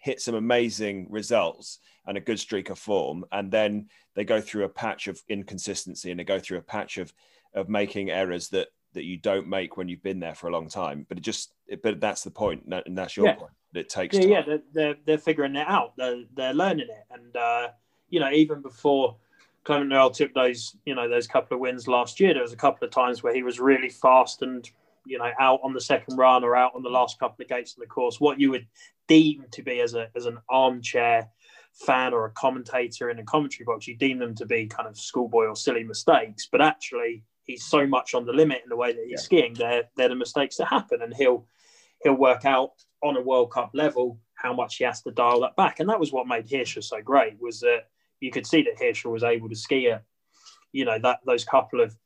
hit some amazing results and a good streak of form, and then they go through a patch of inconsistency and they go through a patch of of making errors that that you don't make when you've been there for a long time. But it just, but that's the point. and that's your yeah. point. It takes yeah, time. yeah. They're, they're, they're figuring it out. They're they're learning it, and uh, you know, even before Clement Noel took those, you know, those couple of wins last year, there was a couple of times where he was really fast and you know out on the second run or out on the last couple of gates of the course what you would deem to be as a as an armchair fan or a commentator in a commentary box you deem them to be kind of schoolboy or silly mistakes but actually he's so much on the limit in the way that he's yeah. skiing they're they're the mistakes that happen and he'll he'll work out on a world cup level how much he has to dial that back and that was what made Hirscher so great was that you could see that Hirscher was able to ski at you know that those couple of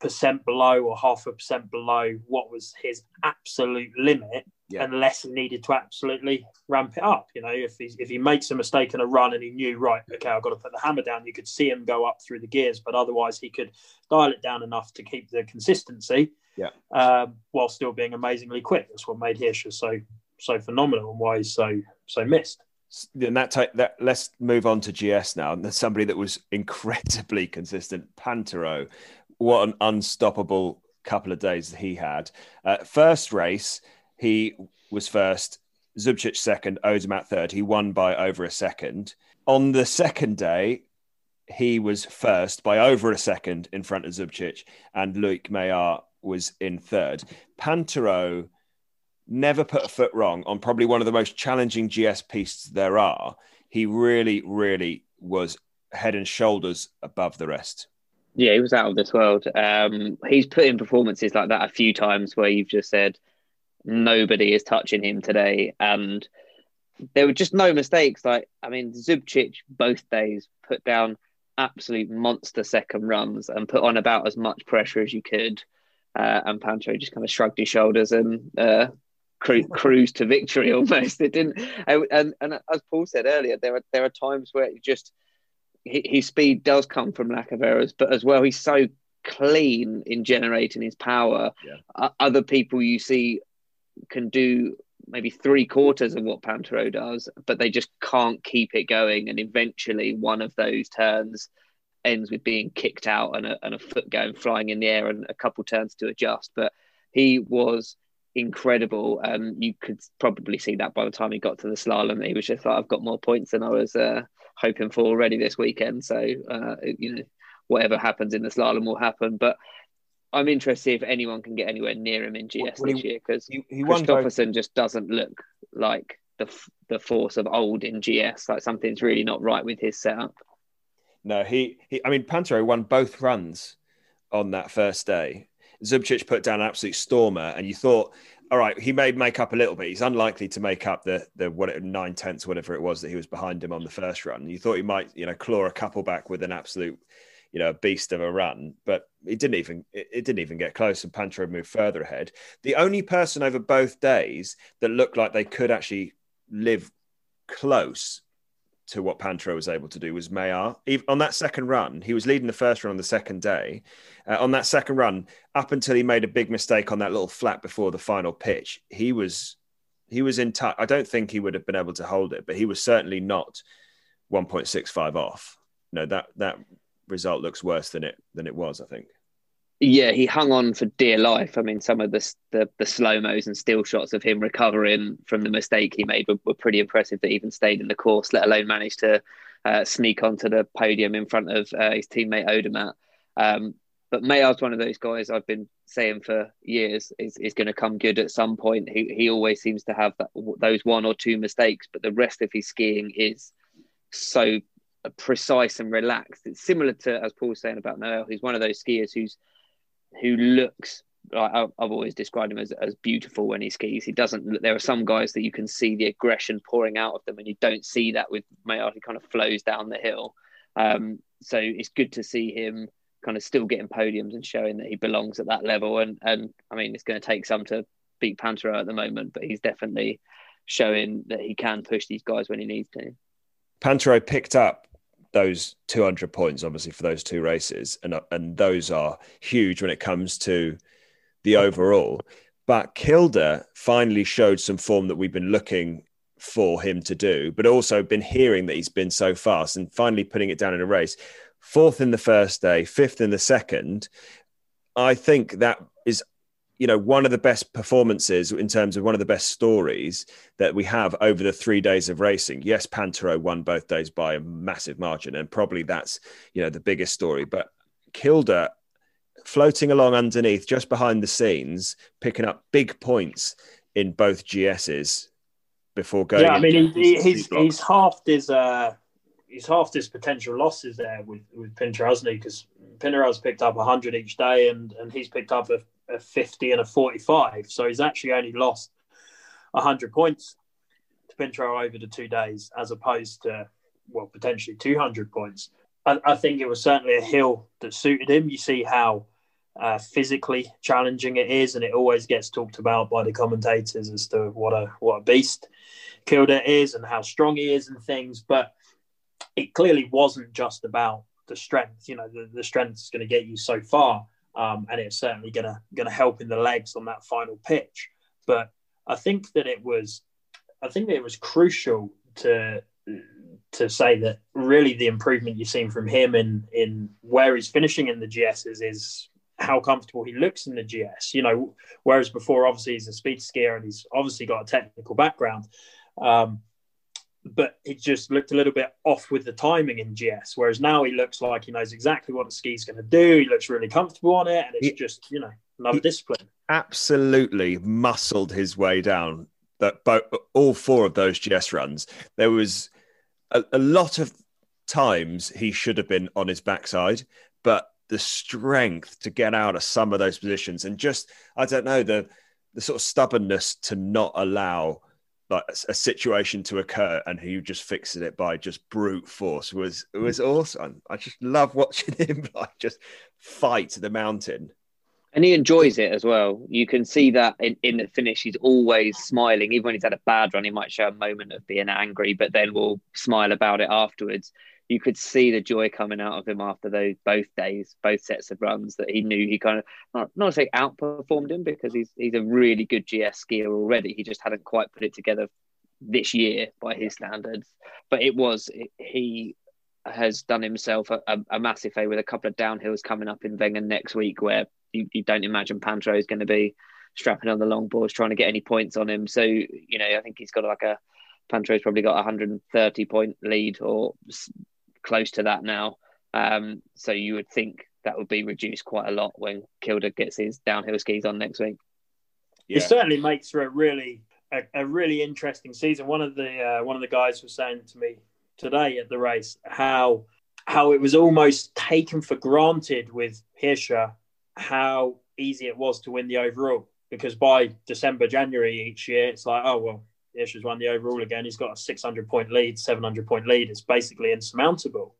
percent below or half a percent below what was his absolute limit yeah. unless he needed to absolutely ramp it up. You know, if he if he makes a mistake in a run and he knew right, okay, I've got to put the hammer down, you could see him go up through the gears, but otherwise he could dial it down enough to keep the consistency. Yeah. Um, while still being amazingly quick. That's what made Hirscher so so phenomenal and why he's so so missed. And that type, that let's move on to GS now. And there's somebody that was incredibly consistent, Pinturault what an unstoppable couple of days he had. Uh, first race, he was first, Zubcic second, Odermatt third. He won by over a second. On the second day, he was first by over a second in front of Zubcic, and Loic Meillard was in third. Pinturault never put a foot wrong on probably one of the most challenging GS pieces there are. He really, really was head and shoulders above the rest. Yeah, he was out of this world. Um, he's put in performances like that a few times where you've just said nobody is touching him today, and there were just no mistakes. Like I mean, Zubcic both days put down absolute monster second runs and put on about as much pressure as you could. Uh, and Pancho just kind of shrugged his shoulders and uh, cru- cruised to victory almost. It didn't. And, and as Paul said earlier, there are there are times where it just his speed does come from lack of errors, but as well, he's so clean in generating his power. Yeah. other people you see can do maybe three quarters of what Pinturault does, but they just can't keep it going. And eventually, one of those turns ends with being kicked out and a, and a foot going flying in the air and a couple turns to adjust. But he was incredible. Um, you could probably see that by the time he got to the slalom. He was just like, I've got more points than I was uh, hoping for already this weekend. So, uh, you know, whatever happens in the slalom will happen. But I'm interested if anyone can get anywhere near him in GS well, this year because Kristoffersen just doesn't look like the the force of old in GS. Like something's really not right with his setup. No, he, he I mean, Pinturault won both runs on that first day. Zubcic put down an absolute stormer, and you thought, all right, he may make up a little bit. He's unlikely to make up the the what nine tenths, whatever it was that he was behind him on the first run. You thought he might, you know, claw a couple back with an absolute, you know, beast of a run, but it didn't even it, it didn't even get close, and Pinturault moved further ahead. The only person over both days that looked like they could actually live close to what Pinturault was able to do was Meillard. On that second run, he was leading the first run on the second day. Uh, on that second run, up until he made a big mistake on that little flat before the final pitch, he was he was in touch. I don't think he would have been able to hold it, but he was certainly not 1.65 off. No, that that result looks worse than it than it was. I think. Yeah, he hung on for dear life. I mean, some of the the, the slow mos and still shots of him recovering from the mistake he made were, were pretty impressive. That even stayed in the course, let alone managed to uh, sneak onto the podium in front of uh, his teammate Odermatt. Um, but Meillard's one of those guys I've been saying for years is, is going to come good at some point. He he always seems to have that, those one or two mistakes, but the rest of his skiing is so precise and relaxed. It's similar to as Paul was saying about Noel. He's one of those skiers who's who looks I've always described him as, as beautiful when he skis. He doesn't. There are some guys that you can see the aggression pouring out of them, and you don't see that with Meillard. He kind of flows down the hill. Um, so it's good to see him kind of still getting podiums and showing that he belongs at that level. And and I mean, it's going to take some to beat Pinturault at the moment, but he's definitely showing that he can push these guys when he needs to. Pinturault picked up those 200 points, obviously, for those two races. And, uh, and those are huge when it comes to the overall. But Kilde finally showed some form that we've been looking for him to do, but also been hearing that he's been so fast and finally putting it down in a race. Fourth in the first day, fifth in the second. I think that is you know one of the best performances in terms of one of the best stories that we have over the three days of racing yes Pinturault won both days by a massive margin and probably that's you know the biggest story but kilde floating along underneath just behind the scenes picking up big points in both gs's before going yeah i mean he, he's he's halved his uh he's halved his potential losses there with with Pinturault, hasn't he? Because Pinturault has picked up 100 each day, and and he's picked up a a 50 and a 45. So he's actually only lost 100 points to Pinturault over the two days, as opposed to, well, potentially 200 points. I, I think it was certainly a hill that suited him. You see how uh, physically challenging it is, and it always gets talked about by the commentators as to what a what a beast Kilde is and how strong he is and things. But it clearly wasn't just about the strength. You know, the, the strength is going to get you so far um, and it's certainly gonna gonna help in the legs on that final pitch. But I think that it was, I think that it was crucial to to say that really the improvement you've seen from him in in where he's finishing in the GSs is how comfortable he looks in the GS. You know, whereas before obviously he's a speed skier and he's obviously got a technical background. Um, but it just looked a little bit off with the timing in GS. Whereas now he looks like he knows exactly what the ski's going to do. He looks really comfortable on it, and it's he, just you know another discipline. Absolutely muscled his way down that both all four of those GS runs. There was a, a lot of times he should have been on his backside, but the strength to get out of some of those positions and just I don't know the the sort of stubbornness to not allow like a, situation to occur and he just fixes it by just brute force was mm. was awesome. I just love watching him like just fight the mountain. And he enjoys it as well. You can see that in, in the finish, he's always smiling. Even when he's had a bad run, he might show a moment of being angry, but then will smile about it afterwards you could see the joy coming out of him after those both days, both sets of runs that he knew he kind of not, not to say outperformed him because he's he's a really good GS skier already. He just hadn't quite put it together this year by his standards. But it was he has done himself a, a, a massive favour with a couple of downhills coming up in Wengen next week where you, you don't imagine Pinturault is going to be strapping on the long boards, trying to get any points on him. So you know, I think he's got like a Pinturault's probably got a 130 point lead or close to that now. Um, so you would think that would be reduced quite a lot when Kilder gets his downhill skis on next week. Yeah. It certainly makes for a really a, a really interesting season. One of the uh, one of the guys was saying to me today at the race how how it was almost taken for granted with Hirscher how easy it was to win the overall because by December January each year it's like oh well Hirscher's won the overall again. He's got a 600 point lead 700 point lead. It's basically insurmountable.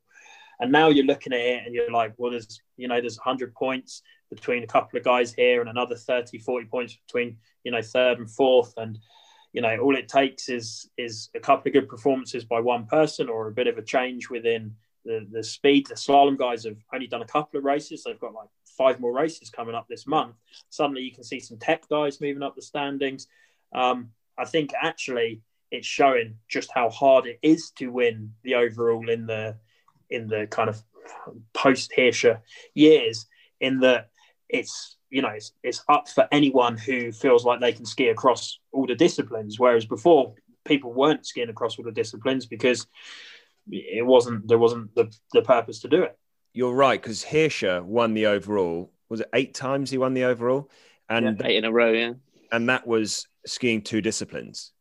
And now you're looking at it and you're like well there's you know there's 100 points between a couple of guys here and another 30 40 points between you know third and fourth. And you know all it takes is is a couple of good performances by one person or a bit of a change within the, the speed. The slalom guys have only done a couple of races. They've got like five more races coming up this month. Suddenly you can see some tech guys moving up the standings. Um, i think actually it's showing just how hard it is to win the overall in the in the kind of post Hirscher years in that it's you know it's, it's up for anyone who feels like they can ski across all the disciplines. Whereas before people weren't skiing across all the disciplines because it wasn't there wasn't the, the purpose to do it. You're right because Hirscher won the overall. Was it eight times he won the overall? And yeah, eight in a row yeah and that was skiing two disciplines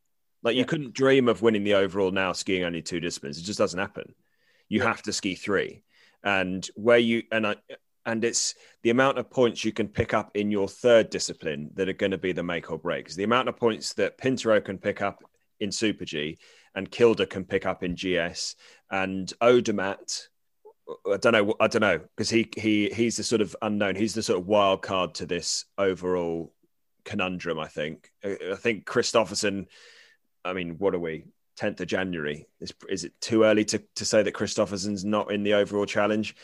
like yeah. you couldn't dream of winning the overall now skiing only two disciplines it just doesn't happen you yeah. have to ski three and where you and I and it's the amount of points you can pick up in your third discipline that are going to be the make or break. the amount of points that Pinturault can pick up in Super G and Kilde can pick up in GS and Odermatt. I don't know. I don't know because he he he's the sort of unknown. He's the sort of wild card to this overall conundrum. I think. I think Kristoffersen. I mean, what are we? 10th of January. Is, is it too early to, to say that Kristoffersen's not in the overall challenge?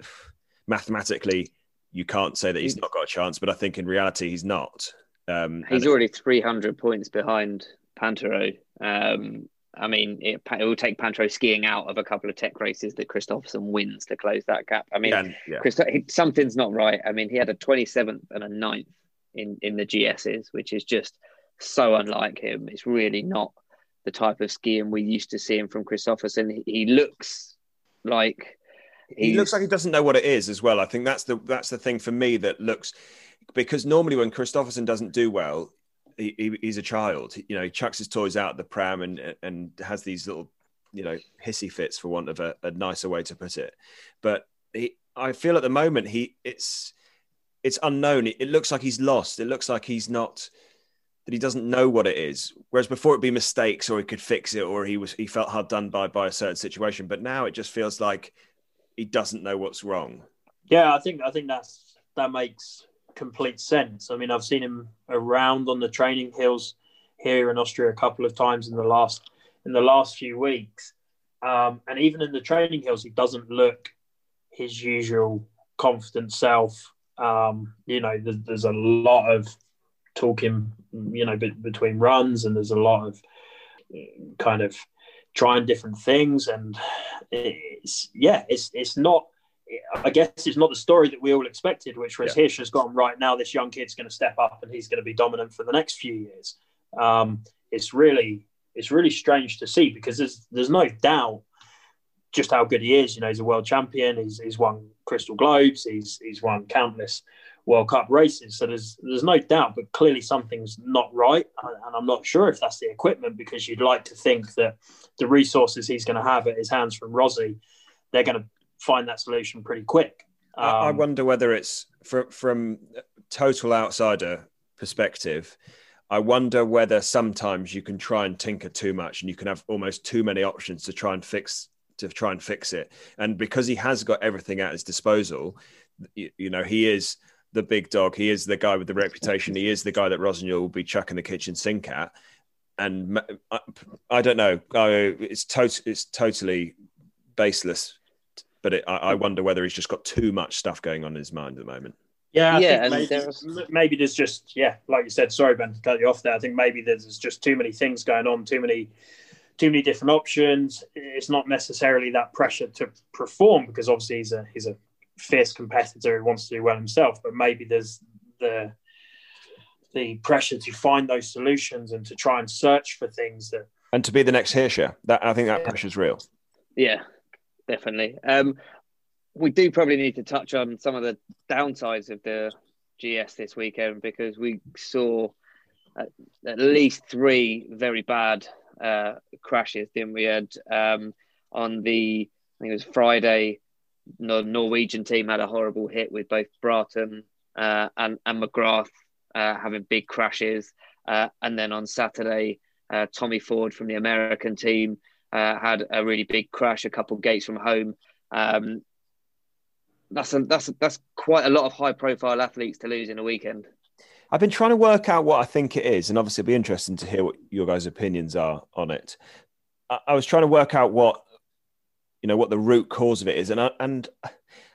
mathematically you can't say that he's not got a chance, but I think in reality he's not. Um, he's already 300 points behind Pinturault. Um, I mean, it, it, will take Pinturault skiing out of a couple of tech races that Kristoffersen wins to close that gap. I mean, yeah, yeah. Christo- something's not right. I mean, he had a 27th and a 9th in, in the GSs, which is just so unlike him. It's really not the type of skiing we used to see him from Kristoffersen. He, he looks like he looks like he doesn't know what it is as well. I think that's the that's the thing for me that looks because normally when Kristoffersen doesn't do well, he, he, he's a child. You know, he chucks his toys out the pram and and has these little you know hissy fits for want of a, a nicer way to put it. But he, I feel at the moment he it's it's unknown. It, it looks like he's lost. It looks like he's not that he doesn't know what it is. Whereas before it'd be mistakes or he could fix it or he was he felt hard done by by a certain situation. But now it just feels like he doesn't know what's wrong. Yeah, I think I think that's that makes complete sense. I mean, I've seen him around on the training hills here in Austria a couple of times in the last in the last few weeks, um, and even in the training hills, he doesn't look his usual confident self. Um, you know, there's, there's, a lot of talking, you know, be, between runs, and there's a lot of kind of trying different things, and it's yeah, it's it's not. I guess it's not the story that we all expected, which was yeah. Hirscher's gone right now. This young kid's going to step up and he's going to be dominant for the next few years. Um, it's really it's really strange to see because there's there's no doubt just how good he is. You know, he's a world champion. He's he's won Crystal Globes. He's he's won countless World Cup races. So there's there's no doubt, but clearly something's not right, and I'm not sure if that's the equipment because you'd like to think that the resources he's going to have at his hands from Rossi, they're going to find that solution pretty quick. Um, I wonder whether it's from from total outsider perspective. I wonder whether sometimes you can try and tinker too much, and you can have almost too many options to try and fix to try and fix it. And because he has got everything at his disposal, you, you know, he is the big dog. He is the guy with the reputation. He is the guy that Rossignol will be chucking the kitchen sink at. And I, I don't know. I, it's tot- it's totally baseless. But it, I, I, wonder whether he's just got too much stuff going on in his mind at the moment. Yeah, I yeah. Maybe there's... maybe there's just yeah, like you said. Sorry, Ben, to cut you off there. I think maybe there's just too many things going on. Too many too many different options. It's not necessarily that pressure to perform because obviously he's a he's a fierce competitor who wants to do well himself, but maybe there's the the pressure to find those solutions and to try and search for things that and to be the next Hirscher. That I think that yeah. pressure is real. Yeah, definitely. Um, we do probably need to touch on some of the downsides of the GS this weekend because we saw at, at least three very bad uh, crashes, didn't we? Had um, on the I think it was Friday, the Norwegian team had a horrible hit with both Braathen uh, and and McGrath uh, having big crashes, uh, and then on Saturday, uh, Tommy Ford from the American team had a really big crash a couple gates from home. Um, that's a, that's a, that's quite a lot of high profile athletes to lose in a weekend. I've been trying to work out what I think it is, and obviously it'll be interesting to hear what your guys' opinions are on it. I, I was trying to work out what you know what the root cause of it is, and I, and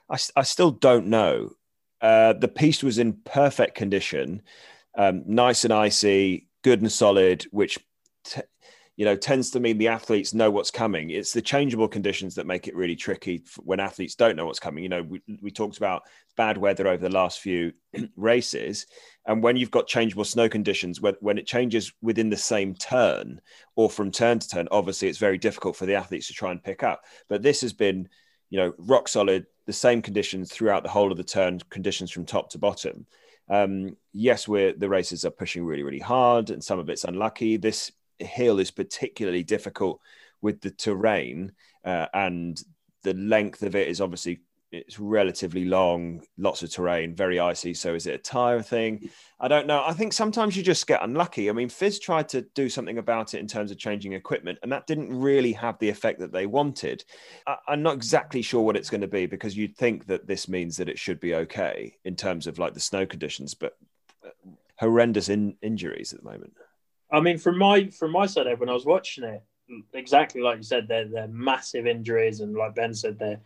I, I still don't know. Uh, the piste was in perfect condition, um, nice and icy, good and solid, which t- you know tends to mean the athletes know what's coming. It's the changeable conditions that make it really tricky when athletes don't know what's coming. You know we, we talked about bad weather over the last few races and when you've got changeable snow conditions when, when it changes within the same turn or from turn to turn obviously it's very difficult for the athletes to try and pick up. But this has been you know rock solid the same conditions throughout the whole of the turn conditions from top to bottom. Um, yes, we're the races are pushing really, really hard, and some of it's unlucky. This hill is particularly difficult with the terrain uh, and the length of it is obviously it's relatively long, lots of terrain, very icy. So is it a tire thing? I don't know. I think sometimes you just get unlucky. I mean, FIS tried to do something about it in terms of changing equipment, and that didn't really have the effect that they wanted. I, am not exactly sure what it's going to be because you'd think that this means that it should be okay in terms of like the snow conditions, but uh, horrendous in, injuries at the moment. I mean, from my from my side, when I was watching it, exactly like you said, they're they're massive injuries, and like Ben said, they're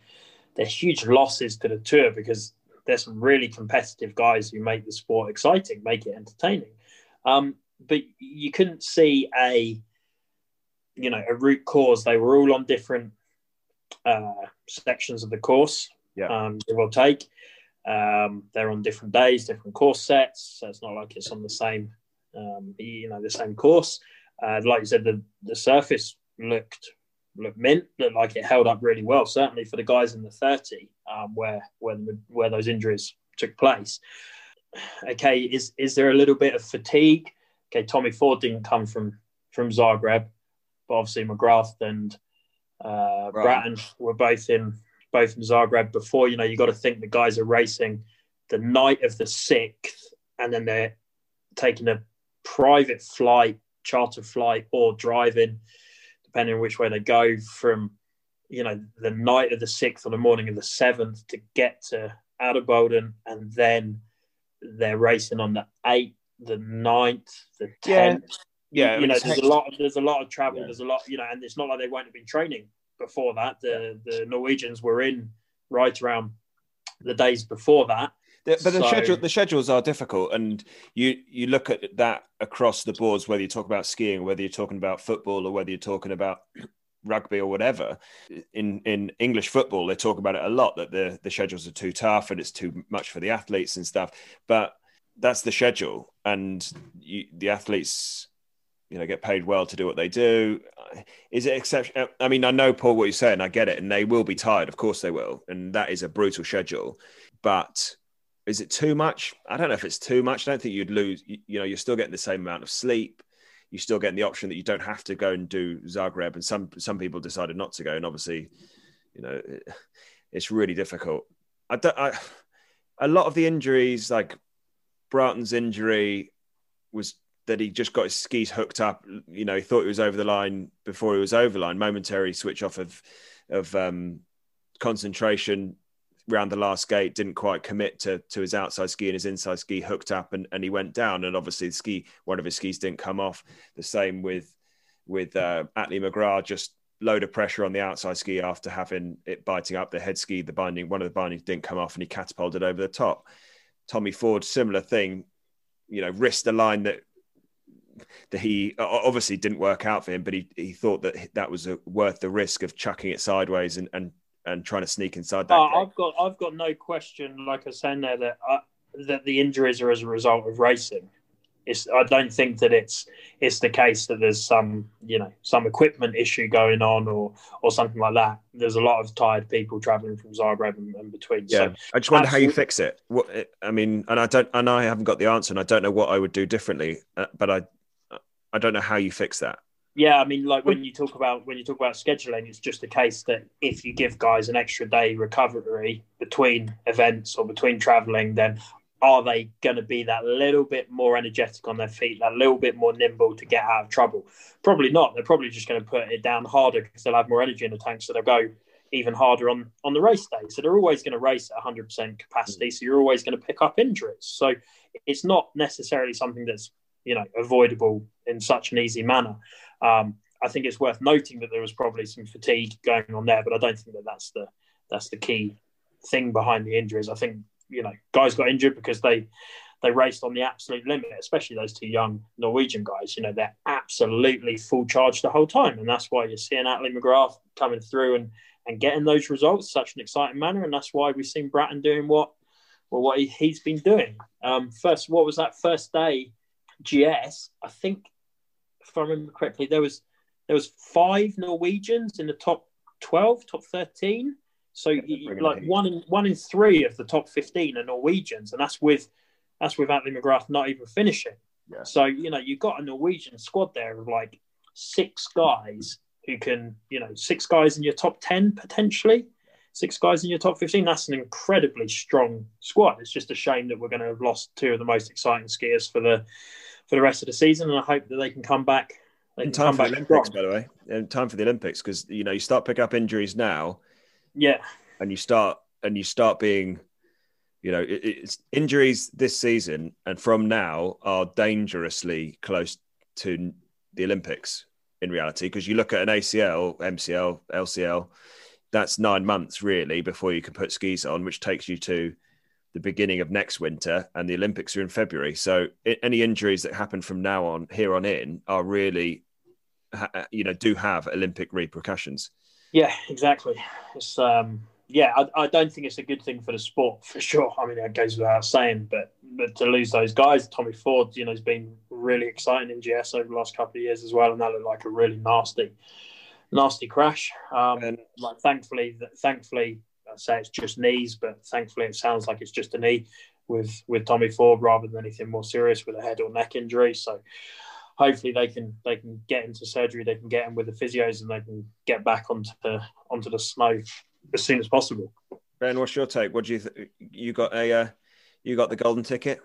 they're huge losses to the tour because there's some really competitive guys who make the sport exciting, make it entertaining. Um, but you couldn't see a you know a root cause. They were all on different uh, sections of the course. Yeah, um, give or take. Um, they're on different days, different course sets, so it's not like it's on the same um, you know, the same course. Uh, like you said, the, the surface looked looked mint, looked like it held up really well. Certainly for the guys in the thirty, um, where where where those injuries took place. Okay, is is there a little bit of fatigue? Okay, Tommy Ford didn't come from from Zagreb, but obviously McGrath and uh, right. Braathen were both in both in Zagreb before. You know, you got to think the guys are racing the night of the sixth, and then they're taking a private flight, charter flight, or driving, depending on which way they go from, you know, the night of the sixth or the morning of the seventh to get to Adelboden, and then they're racing on the eighth, the ninth, the tenth. Yeah. yeah, you know, there's a lot. Of, there's a lot of travel. Yeah. There's a lot, you know, and it's not like they won't have been training before that. The the Norwegians were in right around the days before that, but the so, schedule, the schedules are difficult, and you you look at that across the boards. Whether you talk about skiing, whether you're talking about football, or whether you're talking about rugby or whatever. In in English football, they talk about it a lot that the the schedules are too tough and it's too much for the athletes and stuff. But that's the schedule, and you, the athletes you know get paid well to do what they do is it exception i mean i know paul what you're saying i get it and they will be tired of course they will and that is a brutal schedule but is it too much? I don't know if it's too much. I don't think you'd lose. You, you know, you're still getting the same amount of sleep. You're still getting the option that you don't have to go and do Zagreb. And some some people decided not to go. And obviously, you know, it, it's really difficult. I don't. I, a lot of the injuries, like Braathen's injury, was that he just got his skis hooked up. You know, he thought he was over the line before he was over line. Momentary switch off of of um, concentration round the last gate didn't quite commit to to his outside ski and his inside ski hooked up and, and he went down. And obviously the ski one of his skis didn't come off. The same with with uh, Atle McGrath just load of pressure on the outside ski after having it biting up the head ski the binding one of the bindings didn't come off and he catapulted over the top. Tommy Ford similar thing you know risked a line that that he obviously didn't work out for him, but he, he thought that that was a, worth the risk of chucking it sideways and, and and trying to sneak inside that. Oh, I've got I've got no question, like I was saying there, that uh, that the injuries are as a result of racing. It's I don't think that it's it's the case that there's some you know some equipment issue going on or or something like that. There's a lot of tired people traveling from Zagreb and, and between. Yeah, so, I just wonder how you fix it. What I mean, and I don't, and I haven't got the answer, and I don't know what I would do differently. Uh, but I, I don't know how you fix that. Yeah, I mean, like when you talk about when you talk about scheduling, it's just a case that if you give guys an extra day recovery between events or between traveling, then are they going to be that little bit more energetic on their feet, that little bit more nimble to get out of trouble? Probably not. They're probably just going to put it down harder because they'll have more energy in the tank, so they'll go even harder on on the race day. So they're always going to race at 100% capacity. So you're always going to pick up injuries. So it's not necessarily something that's you know avoidable in such an easy manner. Um, I think it's worth noting that there was probably some fatigue going on there, but I don't think that that's the that's the key thing behind the injuries. I think you know, guys got injured because they they raced on the absolute limit, especially those two young Norwegian guys. You know, they're absolutely full charge the whole time, and that's why you're seeing Atle McGrath coming through and and getting those results such an exciting manner, and that's why we've seen Braathen doing what well what he, has been doing. Um, first, what was that first day? GS, I think, if I remember correctly, there was there was five Norwegians in the top twelve, top thirteen. So like one in one in three of the top fifteen are Norwegians, and that's with that's with Atle McGrath not even finishing. Yeah. So you know you've got a Norwegian squad there of like six guys who can you know six guys in your top ten potentially, six guys in your top fifteen. That's an incredibly strong squad. It's just a shame that we're going to have lost two of the most exciting skiers for the for the rest of the season, and I hope that they can come back. in time for the Olympics, strong. by the way, in time for the Olympics, because you know you start pick up injuries now yeah. And you start and you start being, you know, it, it's injuries this season and from now are dangerously close to the Olympics in reality because you look at an ACL, MCL, LCL, that's nine months really before you can put skis on, which takes you to the beginning of next winter, and the Olympics are in February. So any injuries that happen from now on, here on in, are really, you know, do have Olympic repercussions. Yeah, exactly. It's um, yeah, I, I, don't think it's a good thing for the sport for sure. I mean, that goes without saying, but but to lose those guys, Tommy Ford, you know, has been really exciting in GS over the last couple of years as well, and that looked like a really nasty, nasty crash. Um, and like thankfully, thankfully, I say it's just knees, but thankfully, it sounds like it's just a knee with with Tommy Ford rather than anything more serious with a head or neck injury. So hopefully they can they can get into surgery, they can get in with the physios, and they can get back onto the onto the snow as soon as possible. Ben, what's your take? What do you th- you got a uh, you got the golden ticket?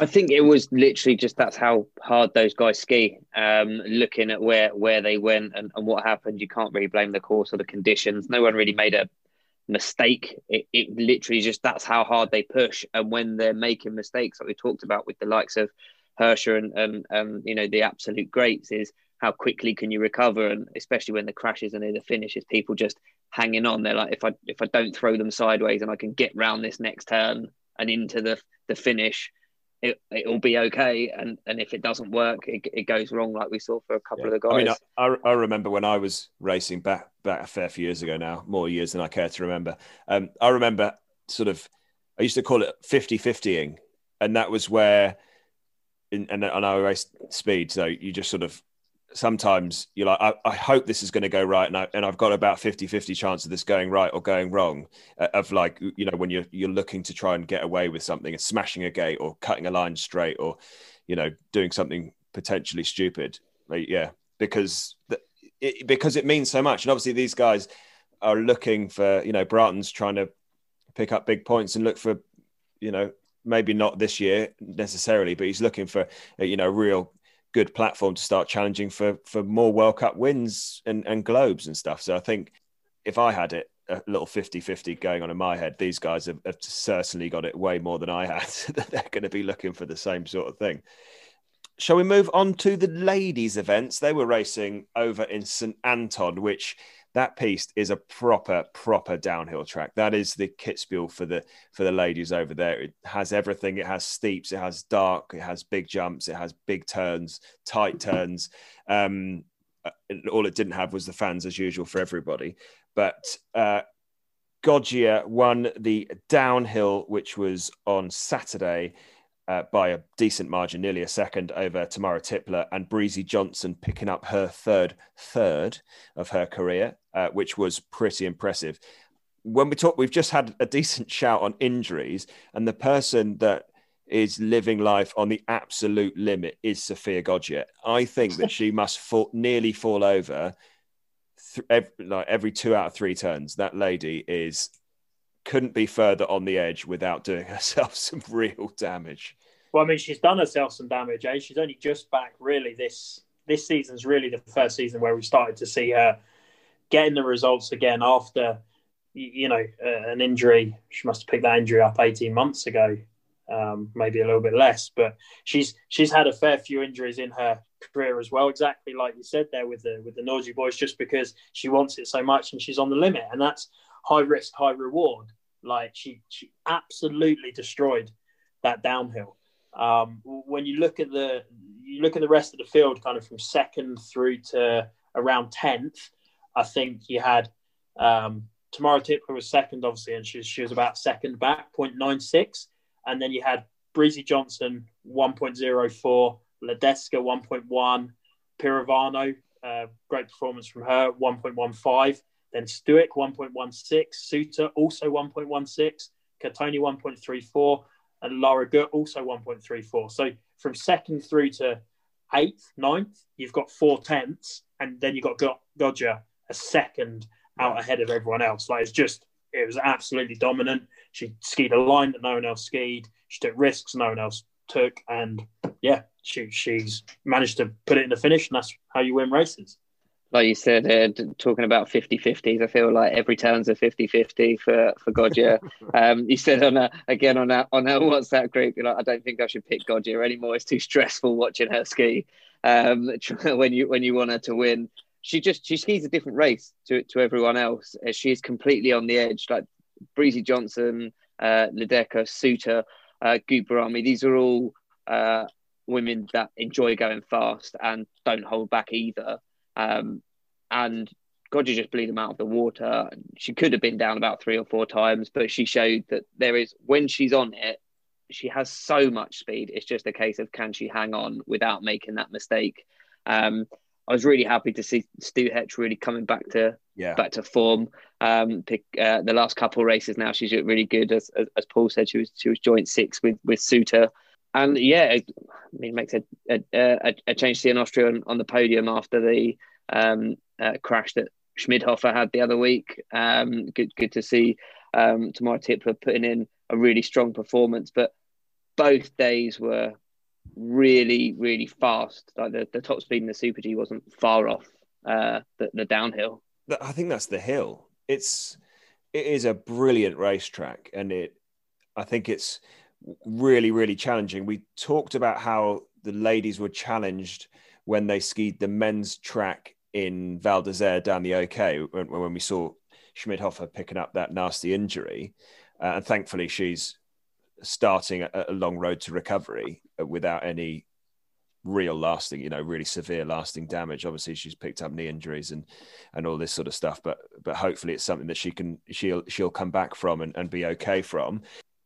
I think it was literally just that's how hard those guys ski. Um, looking at where where they went and, and what happened, you can't really blame the course or the conditions. No one really made a mistake. It, it literally just that's how hard they push. And when they're making mistakes, like we talked about with the likes of Hirscher and, and um, you know the absolute greats is how quickly can you recover and especially when the crashes and the finishes people just hanging on they're like if i if i don't throw them sideways and i can get round this next turn and into the the finish it, it'll be okay and and if it doesn't work it, it goes wrong like we saw for a couple yeah. of the guys i mean I, I remember when i was racing back back a fair few years ago now more years than i care to remember um i remember sort of i used to call it 50 50ing and that was where in, and on our race speed. So you just sort of sometimes you're like, I, I hope this is going to go right. And, I, and I've got about 50 50 chance of this going right or going wrong. Uh, of like, you know, when you're, you're looking to try and get away with something and smashing a gate or cutting a line straight or, you know, doing something potentially stupid. Like, yeah, because it, because it means so much. And obviously, these guys are looking for, you know, Braathen's trying to pick up big points and look for, you know, maybe not this year necessarily, but he's looking for you know real good platform to start challenging for for more World Cup wins and, and globes and stuff. So I think if I had it a little 50-50 going on in my head, these guys have, have certainly got it way more than I had. That they're going to be looking for the same sort of thing. Shall we move on to the ladies' events? They were racing over in St Anton, which that piste is a proper proper downhill track. That is the kitzbühel for the for the ladies over there. It has everything. It has steeps. It has dark. It has big jumps. It has big turns tight turns. Um, uh, all it didn't have was the fans as usual for everybody. But uh, Goggia won the downhill, which was on Saturday, uh, by a decent margin, nearly a second over Tamara Tippler and Breezy Johnson picking up her third third of her career, uh, which was pretty impressive. When we talk, we've just had a decent shout on injuries, and the person that is living life on the absolute limit is Sofia Goggia. I think that she must fall, nearly fall over th- every, like every two out of three turns. That lady is couldn't be further on the edge without doing herself some real damage. Well, I mean, she's done herself some damage. Eh? She's only just back. Really, this this season's really the first season where we started to see her getting the results again after you know an injury. She must have picked that injury up eighteen months ago, um, maybe a little bit less. But she's she's had a fair few injuries in her career as well. Exactly like you said there with the with the Norgie boys, just because she wants it so much and she's on the limit, and that's high risk, high reward. Like she she absolutely destroyed that downhill. Um, when you look at the you look at the rest of the field, kind of from second through to around tenth, I think you had um, Tamara Tippler was second, obviously, and she, she was about second back, 0.96. And then you had Breezy Johnson, 1.04, Ledecka, 1.1, Pirovano, uh, great performance from her, 1.15. Then Stuhec, 1.16, Suter, also 1.16, Curtoni, 1.34, and Lara Gut, also 1.34. So from second through to eighth, ninth, you've got four tenths, and then you've got Goggia a second out ahead of everyone else. Like it's just, it was absolutely dominant. She skied a line that no one else skied. She took risks no one else took, and yeah, she she's managed to put it in the finish, and that's how you win races like you said, uh, talking about 50 50s, I feel like every turn's a 50 50 for, for Goggia. um, you said on a, again on our, on our WhatsApp group, you know, I don't think I should pick Goggia anymore. It's too stressful watching her ski um, when you when you want her to win. She just she skis a different race to, to everyone else. Uh, she's completely on the edge. Like Breezy Johnson, uh, Ledecka, Suter, uh, These are all uh, women that enjoy going fast and don't hold back either. Um, and Goggia just blew them out of the water. She could have been down about three or four times, but she showed that there is, when she's on it, she has so much speed. It's just a case of can she hang on without making that mistake. Um, I was really happy to see Stuhec really coming back to yeah. back to form. Um, pick, uh, the last couple of races now, she's really good. As, as, as Paul said, she was she was joint six with with Suter and yeah, I mean, it makes a, a, a, change to see an Austrian on the podium after the um, uh, crash that Schmidhofer had the other week. Um, good, good to see um, Tamara Tippler putting in a really strong performance, but both days were really, really fast. Like the, the top speed in the Super G wasn't far off uh, the, the downhill. I think that's the hill. It's it is a brilliant racetrack, and it. I think it's really, really challenging. We talked about how the ladies were challenged when they skied the men's track in Val d'Isere down the OK when, when we saw Schmidhofer picking up that nasty injury. Uh, and thankfully, she's starting a, a, long road to recovery without any real lasting, you know, really severe lasting damage. Obviously, she's picked up knee injuries and and all this sort of stuff, but but hopefully, it's something that she can she'll she'll come back from and, and be okay from.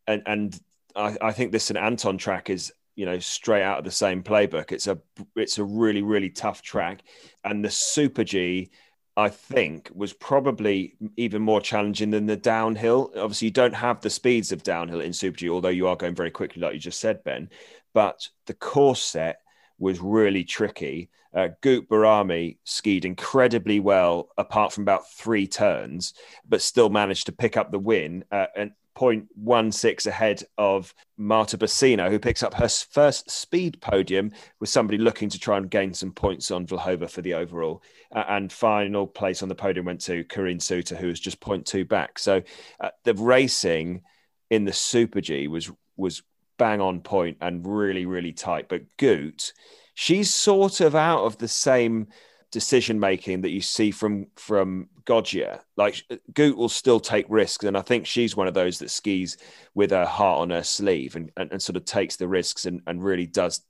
And and I, I think this St Anton track is you know straight out of the same playbook. It's a it's a really really tough track, and the Super G. I think was probably even more challenging than the downhill. Obviously, you don't have the speeds of downhill in Super G, although you are going very quickly, like you just said, Ben. But the course set was really tricky. Uh, Gut-Behrami skied incredibly well, apart from about three turns, but still managed to pick up the win. Uh, and 0.16 ahead of Marta Bassino, who picks up her first speed podium with somebody looking to try and gain some points on Vlhova for the overall. Uh, and final place on the podium went to Corinne Suter, who was just 0.2 back. So uh, the racing in the Super G was was bang on point and really, really tight. But Gut, she's sort of out of the same decision making that you see from from Goggia. Like Gut will still take risks, and I think she's one of those that skis with her heart on her sleeve and, and, and sort of takes the risks and, and really does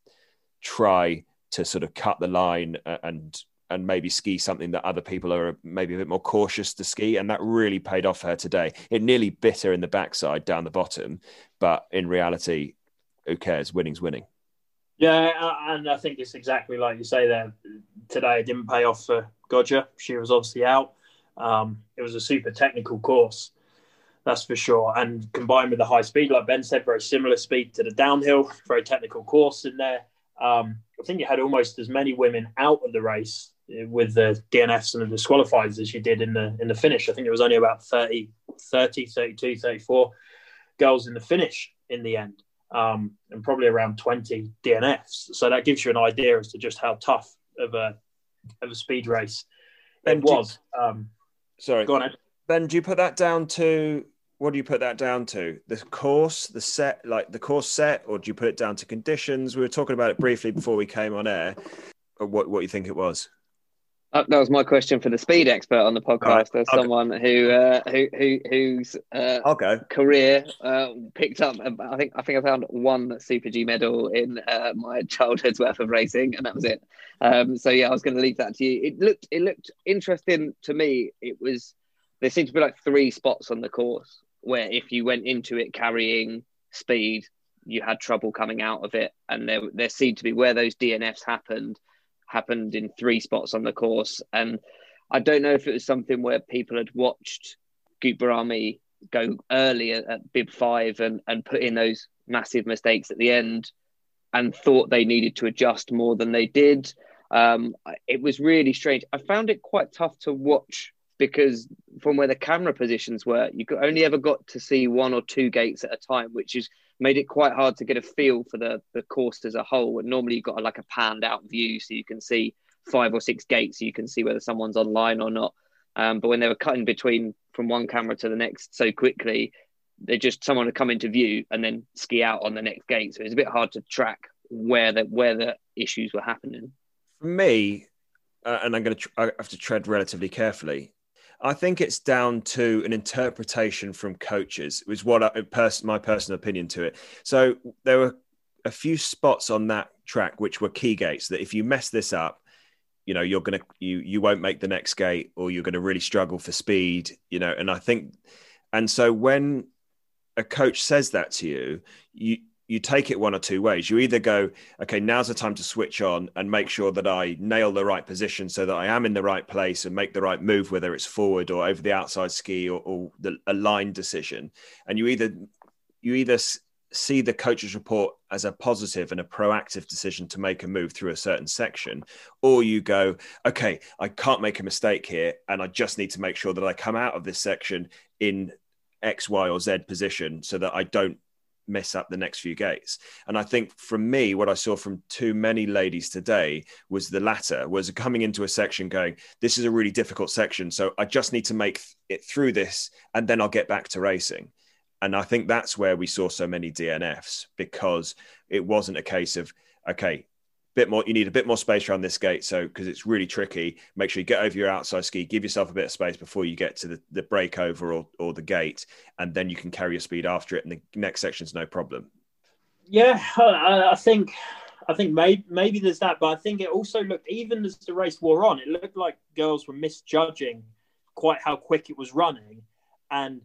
try to sort of cut the line uh, and and maybe ski something that other people are maybe a bit more cautious to ski. And that really paid off her today. It nearly bit her in the backside down the bottom, but in reality, who cares? Winning's winning. Yeah, and I think it's exactly like you say there. Today it didn't pay off for Goggia. She was obviously out. Um, it was a super technical course, that's for sure. And combined with the high speed, like Ben said, very similar speed to the downhill, very technical course in there. Um, I think you had almost as many women out of the race with the DNFs and the disqualifieds as you did in the in the finish. I think it was only about 30, 30 32, 34 girls in the finish in the end, um, and probably around 20 DNFs. So that gives you an idea as to just how tough of a of a speed race ben, it was. Um, sorry, go on. Ben, do you put that down to what do you put that down to? The course, the set, like the course set, or do you put it down to conditions? We were talking about it briefly before we came on air. What what you think it was? Uh, that was my question for the speed expert on the podcast. Right. There's okay. someone who uh, who who whose uh, okay. career uh, picked up. I think I think I found one Super G medal in uh, my childhood's worth of racing, and that was it. Um, so yeah, I was going to leave that to you. It looked it looked interesting to me. It was there seemed to be like three spots on the course where if you went into it carrying speed, you had trouble coming out of it, and there there seemed to be where those DNFs happened happened in three spots on the course. And I don't know if it was something where people had watched Gut-Behrami go early at bib five and, and put in those massive mistakes at the end and thought they needed to adjust more than they did. Um, it was really strange. I found it quite tough to watch because from where the camera positions were, you only ever got to see one or two gates at a time, which is made it quite hard to get a feel for the the course as a whole. And normally you've got a, like a panned out view, so you can see five or six gates, so you can see whether someone's online or not. Um, but when they were cutting between from one camera to the next so quickly, they just someone would come into view and then ski out on the next gate. So it's a bit hard to track where the where the issues were happening. For me, uh, and I'm going to tr- I have to tread relatively carefully. I think it's down to an interpretation from coaches. Was what I, my personal opinion to it. So there were a few spots on that track which were key gates that if you mess this up, you know you're gonna you you won't make the next gate or you're gonna really struggle for speed. You know, and I think, and so when a coach says that to you, you you take it one or two ways. You either go, okay, now's the time to switch on and make sure that I nail the right position so that I am in the right place and make the right move, whether it's forward or over the outside ski or, or the, a line decision. And you either you either see the coach's report as a positive and a proactive decision to make a move through a certain section, or you go, okay, I can't make a mistake here, and I just need to make sure that I come out of this section in X, Y, or Z position so that I don't mess up the next few gates. And I think from me, what I saw from too many ladies today was the latter, was coming into a section going, this is a really difficult section. So I just need to make it through this and then I'll get back to racing. And I think that's where we saw so many DNFs because it wasn't a case of, okay, bit more you need a bit more space around this gate. So because it's really tricky make sure you get over your outside ski give yourself a bit of space before you get to the, the breakover or, or the gate and then you can carry your speed after it and the next section's no problem. Yeah i, I think i think maybe maybe there's that but i think it also looked even as the race wore on it looked like girls were misjudging quite how quick it was running and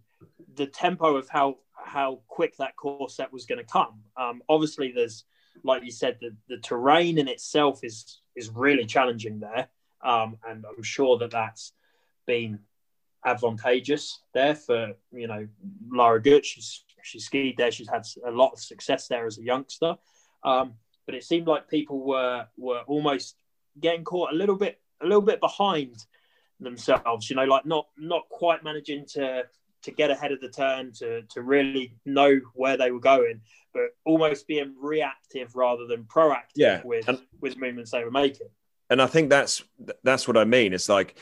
the tempo of how how quick that course set was going to come. Um, obviously there's like you said, the, the terrain in itself is is really challenging there, um, and I'm sure that that's been advantageous there for you know Lara Gut. She's she skied there. She's had a lot of success there as a youngster, um, but it seemed like people were were almost getting caught a little bit a little bit behind themselves. You know, like not not quite managing to to get ahead of the turn to to really know where they were going but almost being reactive rather than proactive yeah. with and, with movements they were making. And I think that's that's what I mean. It's like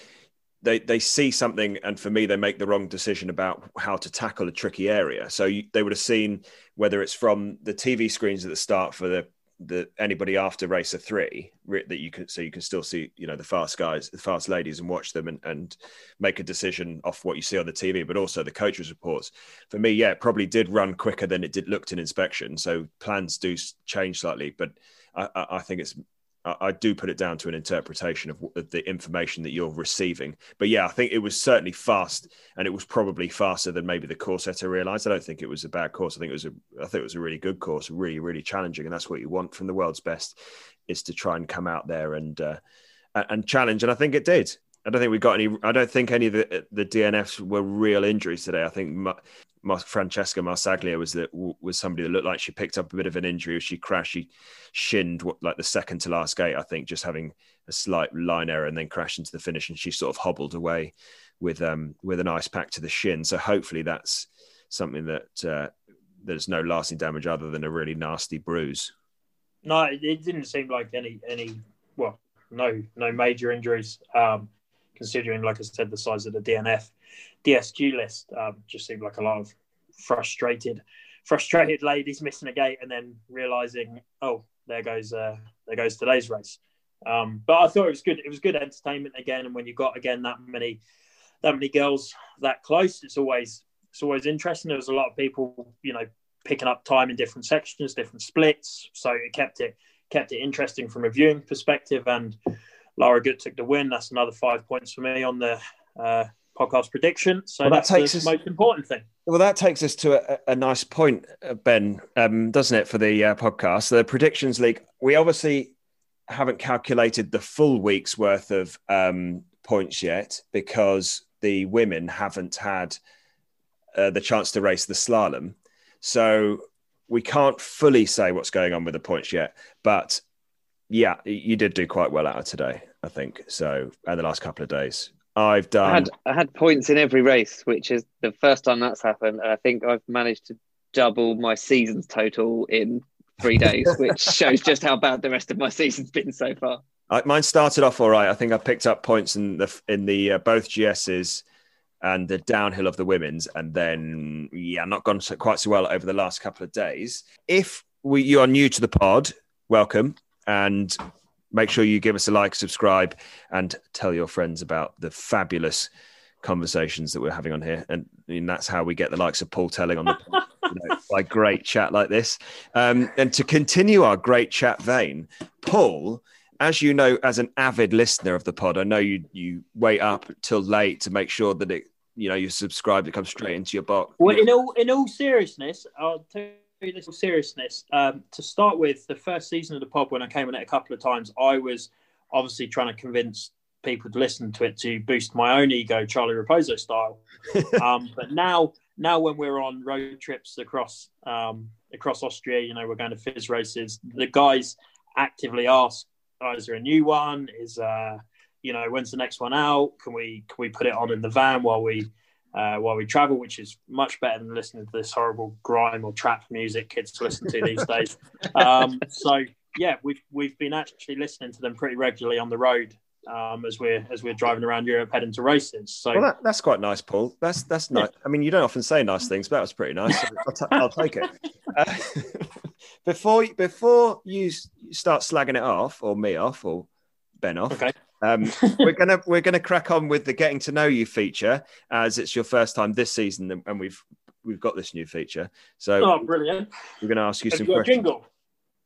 they they see something, and for me, they make the wrong decision about how to tackle a tricky area. So you, they would have seen whether it's from the TV screens at the start for the the anybody after racer three that you can so you can still see you know the fast guys the fast ladies and watch them and, and make a decision off what you see on the tv but also the coaches reports. For me yeah it probably did run quicker than it did looked in inspection so plans do change slightly but i, I think it's I, do put it down to an interpretation of, of the information that you're receiving. But yeah, I think it was certainly fast, and it was probably faster than maybe the course setter realised. I don't think it was a bad course. I think it was a I think it was a really good course, really really challenging, and that's what you want from the world's best is to try and come out there and uh, and challenge. And I think it did. I don't think we got any. I don't think any of the the DNFs were real injuries today. I think Francesca Marsaglia was that was somebody that looked like she picked up a bit of an injury. As she crashed, she shinned what, like the second to last gate, I think, just having a slight line error and then crashed into the finish, and she sort of hobbled away with um with an ice pack to the shin. So hopefully that's something that uh, there's no lasting damage other than a really nasty bruise. No, it didn't seem like any any well, no no major injuries. Um, considering, like I said, the size of the DNF DSG list. Um, just seemed like a lot of frustrated, frustrated ladies missing a gate and then realizing, oh, there goes uh, there goes today's race. Um, but I thought it was good. It was good entertainment again, and when you got again that many that many girls that close, it's always it's always interesting. There was a lot of people, you know, picking up time in different sections, different splits, so it kept it kept it interesting from a viewing perspective. And Lara Gut took the win. That's another five points for me on the uh, podcast prediction. So well, that takes the us, most important thing. Well, that takes us to a, a nice point, uh, Ben, um, doesn't it, for the uh, podcast? The predictions league. We obviously haven't calculated the full week's worth of um, points yet because the women haven't had uh, the chance to race the slalom. So we can't fully say what's going on with the points yet. But yeah, you did do quite well out of today, I think. So, and the last couple of days. I've done. I had, I had points in every race, which is the first time that's happened. And I think I've managed to double my season's total in three days, which shows just how bad the rest of my season's been so far. I, mine started off all right. I think I picked up points in the in the uh, both GSs and the downhill of the women's, and then yeah, not gone so, quite so well over the last couple of days. If we you are new to the pod, welcome, and make sure you give us a like, subscribe, and tell your friends about the fabulous conversations that we're having on here. And, and that's how we get the likes of Paul Telling on the you know, by great chat like this. Um, and to continue our great chat vein, Paul, as you know, as an avid listener of the pod, I know you you wait up till late to make sure that it you know you subscribe, it comes straight into your box. Well, in all in all seriousness, I'll tell little seriousness, um, to start with, the first season of the pod, when I came on it a couple of times, I was obviously trying to convince people to listen to it to boost my own ego, Charlie Raposo style. um, but now, now when we're on road trips across um, across Austria, you know, we're going to FIS races. The guys actively ask, oh, "Is there a new one? Is uh, you know, when's the next one out? Can we can we put it on in the van while we uh, while we travel, which is much better than listening to this horrible grime or trap music kids listen to these days. Um, so yeah, we've we've been actually listening to them pretty regularly on the road um, as we're as we're driving around Europe heading to races. So well, that, that's quite nice, Paul. That's that's nice. Yeah. I mean, you don't often say nice things, but that was pretty nice. I'll, t- I'll take it. Uh, before before you start slagging it off, or me off, or Ben off. Okay. Um, we're gonna we're gonna crack on with the getting to know you feature as it's your first time this season, and we've we've got this new feature. So, oh, brilliant! We're gonna ask you Have some you questions. jingle?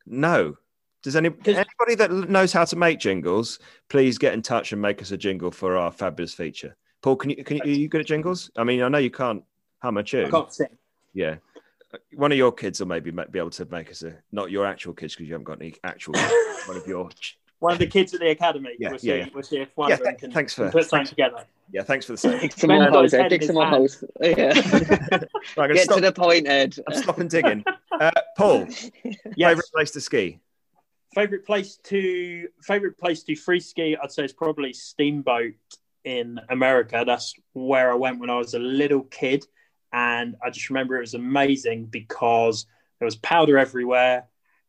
No. Does any anybody that knows how to make jingles, please get in touch and make us a jingle for our fabulous feature. Paul, can you can you, are you good at jingles? I mean, I know you can't hum a tune. I can't sing. Yeah, one of your kids will maybe be able to make us a not your actual kids because you haven't got any actual one of your one of the kids at the academy. Yeah, we'll see, yeah, yeah. We'll see if one yeah, of them can, thanks for, can put something together. Yeah, thanks for the same. Dig some more holes, Dig some more holes. Yeah. right, Get stop, to the point, Ed. I'm stopping digging. Uh, Paul, yes. favorite place to ski? Favorite place to favorite place to free ski? I'd say it's probably Steamboat in America. That's where I went when I was a little kid, and I just remember it was amazing because there was powder everywhere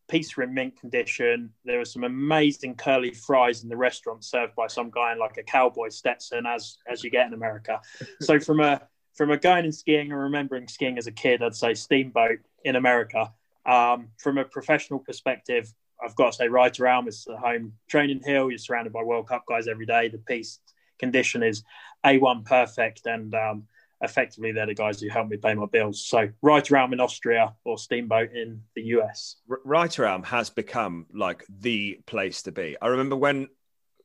pizza in mint condition. There were some amazing curly fries in the restaurant served by some guy in like a cowboy Stetson, as as you get in America. so from a from a going and skiing and remembering skiing as a kid, I'd say Steamboat in America. Um, from a professional perspective, I've got to say Reiteralm is the home training hill. You're surrounded by World Cup guys every day. The piste condition is A1 perfect and um, effectively they're the guys who help me pay my bills. So Reiteralm in Austria or Steamboat in the US. R- Reiteralm has become like the place to be. I remember when,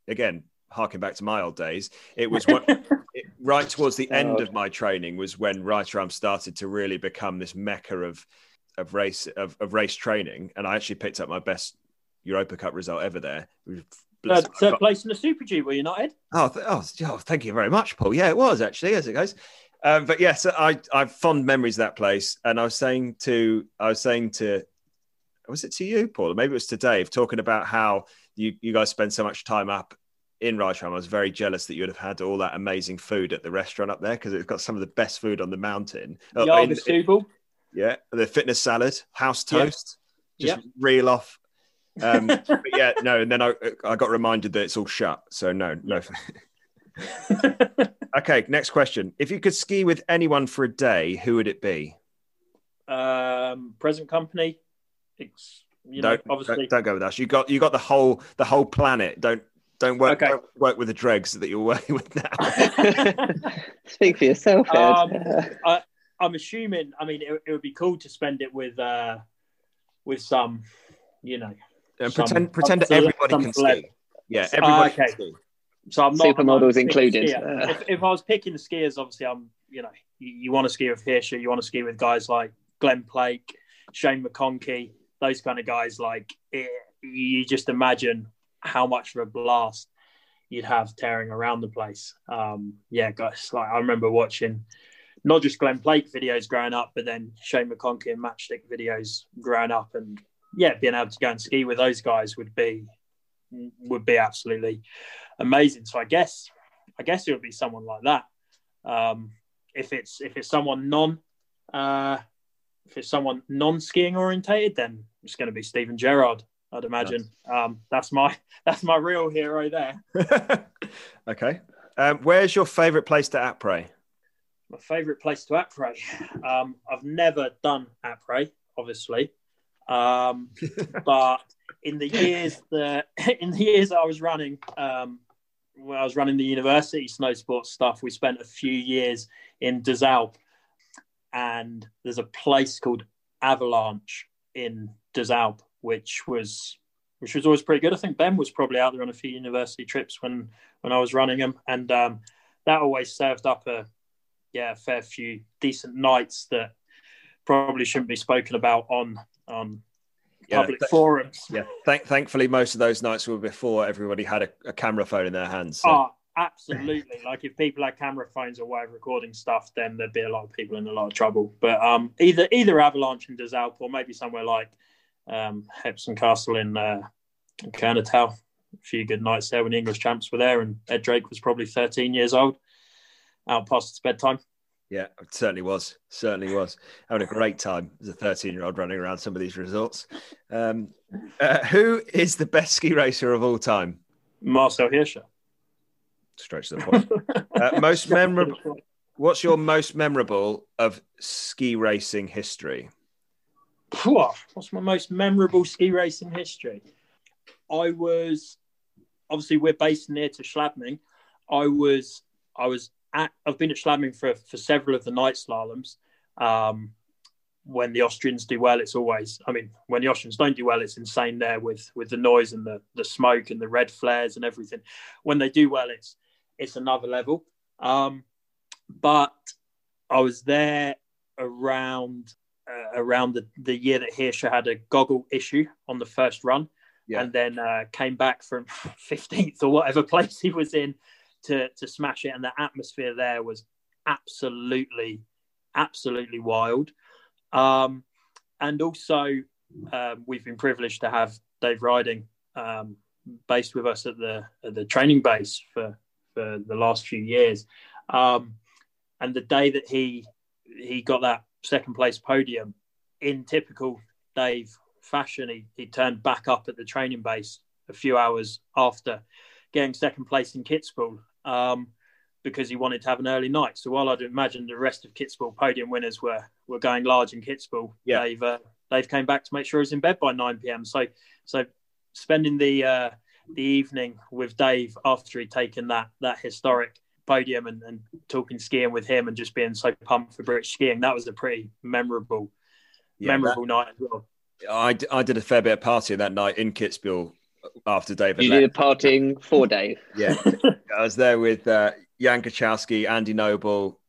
again, harking back to my old days, it was what, it, right towards the end of my training was when Reiteralm started to really become this mecca of of race of, of race training, and I actually picked up my best Europa Cup result ever there. Third, third place in the Super G, were you not, Ed? Oh, th- oh, oh, thank you very much, Paul. Yeah, it was actually, as it goes. Um, but yes, I I've fond memories of that place, and I was saying to I was saying to was it to you, Paul? Maybe it was to Dave, talking about how you you guys spend so much time up in Reiteralm. I was very jealous that you would have had all that amazing food at the restaurant up there because it's got some of the best food on the mountain. Uh, in- yeah, the fitness salad, house Yeah. toast, just reel off. Um, but yeah, no, and then I I got reminded that it's all shut. So no, no. okay, next question. If you could ski with anyone for a day, who would it be? um, present company. It's, you know, don't, obviously. don't don't go with us. You got you got the whole the whole planet. Don't don't work Okay. don't work with the dregs that you're working with now. Speak for yourself, Ed. Um, Uh, I'm assuming. I mean, it, it would be cool to spend it with uh, with some, you know. and some- pretend pretend that everybody can ski. Yeah, Ah, everybody okay. can ski. So I'm not Supermodels included. Uh. If, if I was picking the skiers, obviously I'm, you know, you, you want to ski with Hirscher, you want to ski with guys like Glen Plake, Shane McConkey, those kind of guys. Like it, you just imagine how much of a blast you'd have tearing around the place. Um, yeah, guys. Like I remember watching not just Glen Plake videos growing up, but then Shane McConkey and Matchstick videos growing up, and yeah, being able to go and ski with those guys would be would be absolutely amazing. So I guess I guess it would be someone like that. Um, if it's if it's someone non uh, if it's someone non skiing orientated, then it's going to be Steven Gerrard. I'd imagine um, that's my that's my real hero there. okay. Um, where's your favourite place to après? My favourite place to après. Um, I've never done après, obviously, um, but in the years that in the years that I was running, um, when I was running the university snow sports stuff, we spent a few years in Deux Alpes, and there's a place called Avalanche in Deux Alpes, which was which was always pretty good. I think Ben was probably out there on a few university trips when when I was running them, and um, that always served up a yeah a fair few decent nights that probably shouldn't be spoken about on on public th- forums. Yeah. Thank, thankfully, most of those nights were before everybody had a, a camera phone in their hands. So. Oh, absolutely. like if people had camera phones or way of recording stuff, then there'd be a lot of people in a lot of trouble. But um, either either Avalanche in Deux Alpes or maybe somewhere like um, Hepson Castle in uh, Kernatal. A few good nights there when the English champs were there, and Ed Drake was probably 13 years old, out past his bedtime. Yeah, it certainly was. Certainly was. Having a great time as a 13 year old running around some of these resorts. Um, uh, who is the best ski racer of all time? Marcel Hirscher. Straight to the point. Uh, most memorable. What's your most memorable of ski racing history? What's my most memorable ski racing history? I was obviously we're based near to Schladming. I was I was at I've been at Schladming for for several of the night slaloms. Um, when the Austrians do well, it's always I mean when the Austrians don't do well, it's insane there with with the noise and the the smoke and the red flares and everything. When they do well, it's it's another level. Um, but I was there around uh, around the, the year that Hirscher had a goggle issue on the first run, Yeah. and then uh, came back from 15th or whatever place he was in to to smash it. And the atmosphere there was absolutely, absolutely wild. Um, and also, um, we've been privileged to have Dave Ryding um, based with us at the at the training base for for the last few years. Um, and the day that he he got that second place podium in typical Dave fashion, he, he turned back up at the training base a few hours after getting second place in Kitzbühel um, because he wanted to have an early night. So while I'd imagine the rest of Kitzbühel podium winners were were going large in Kitzbühel, Yeah. Dave uh, Dave came back to make sure he was in bed by nine pm. So so spending the uh, the evening with Dave after he'd taken that that historic podium and, and talking skiing with him and just being so pumped for British skiing. That was a pretty memorable, Yeah, memorable night as well. I, I did a fair bit of partying that night in Kitzbühel after David You left. did a partying for Dave. Yeah, I was there with uh, Jan Kachowski, Andy Noble,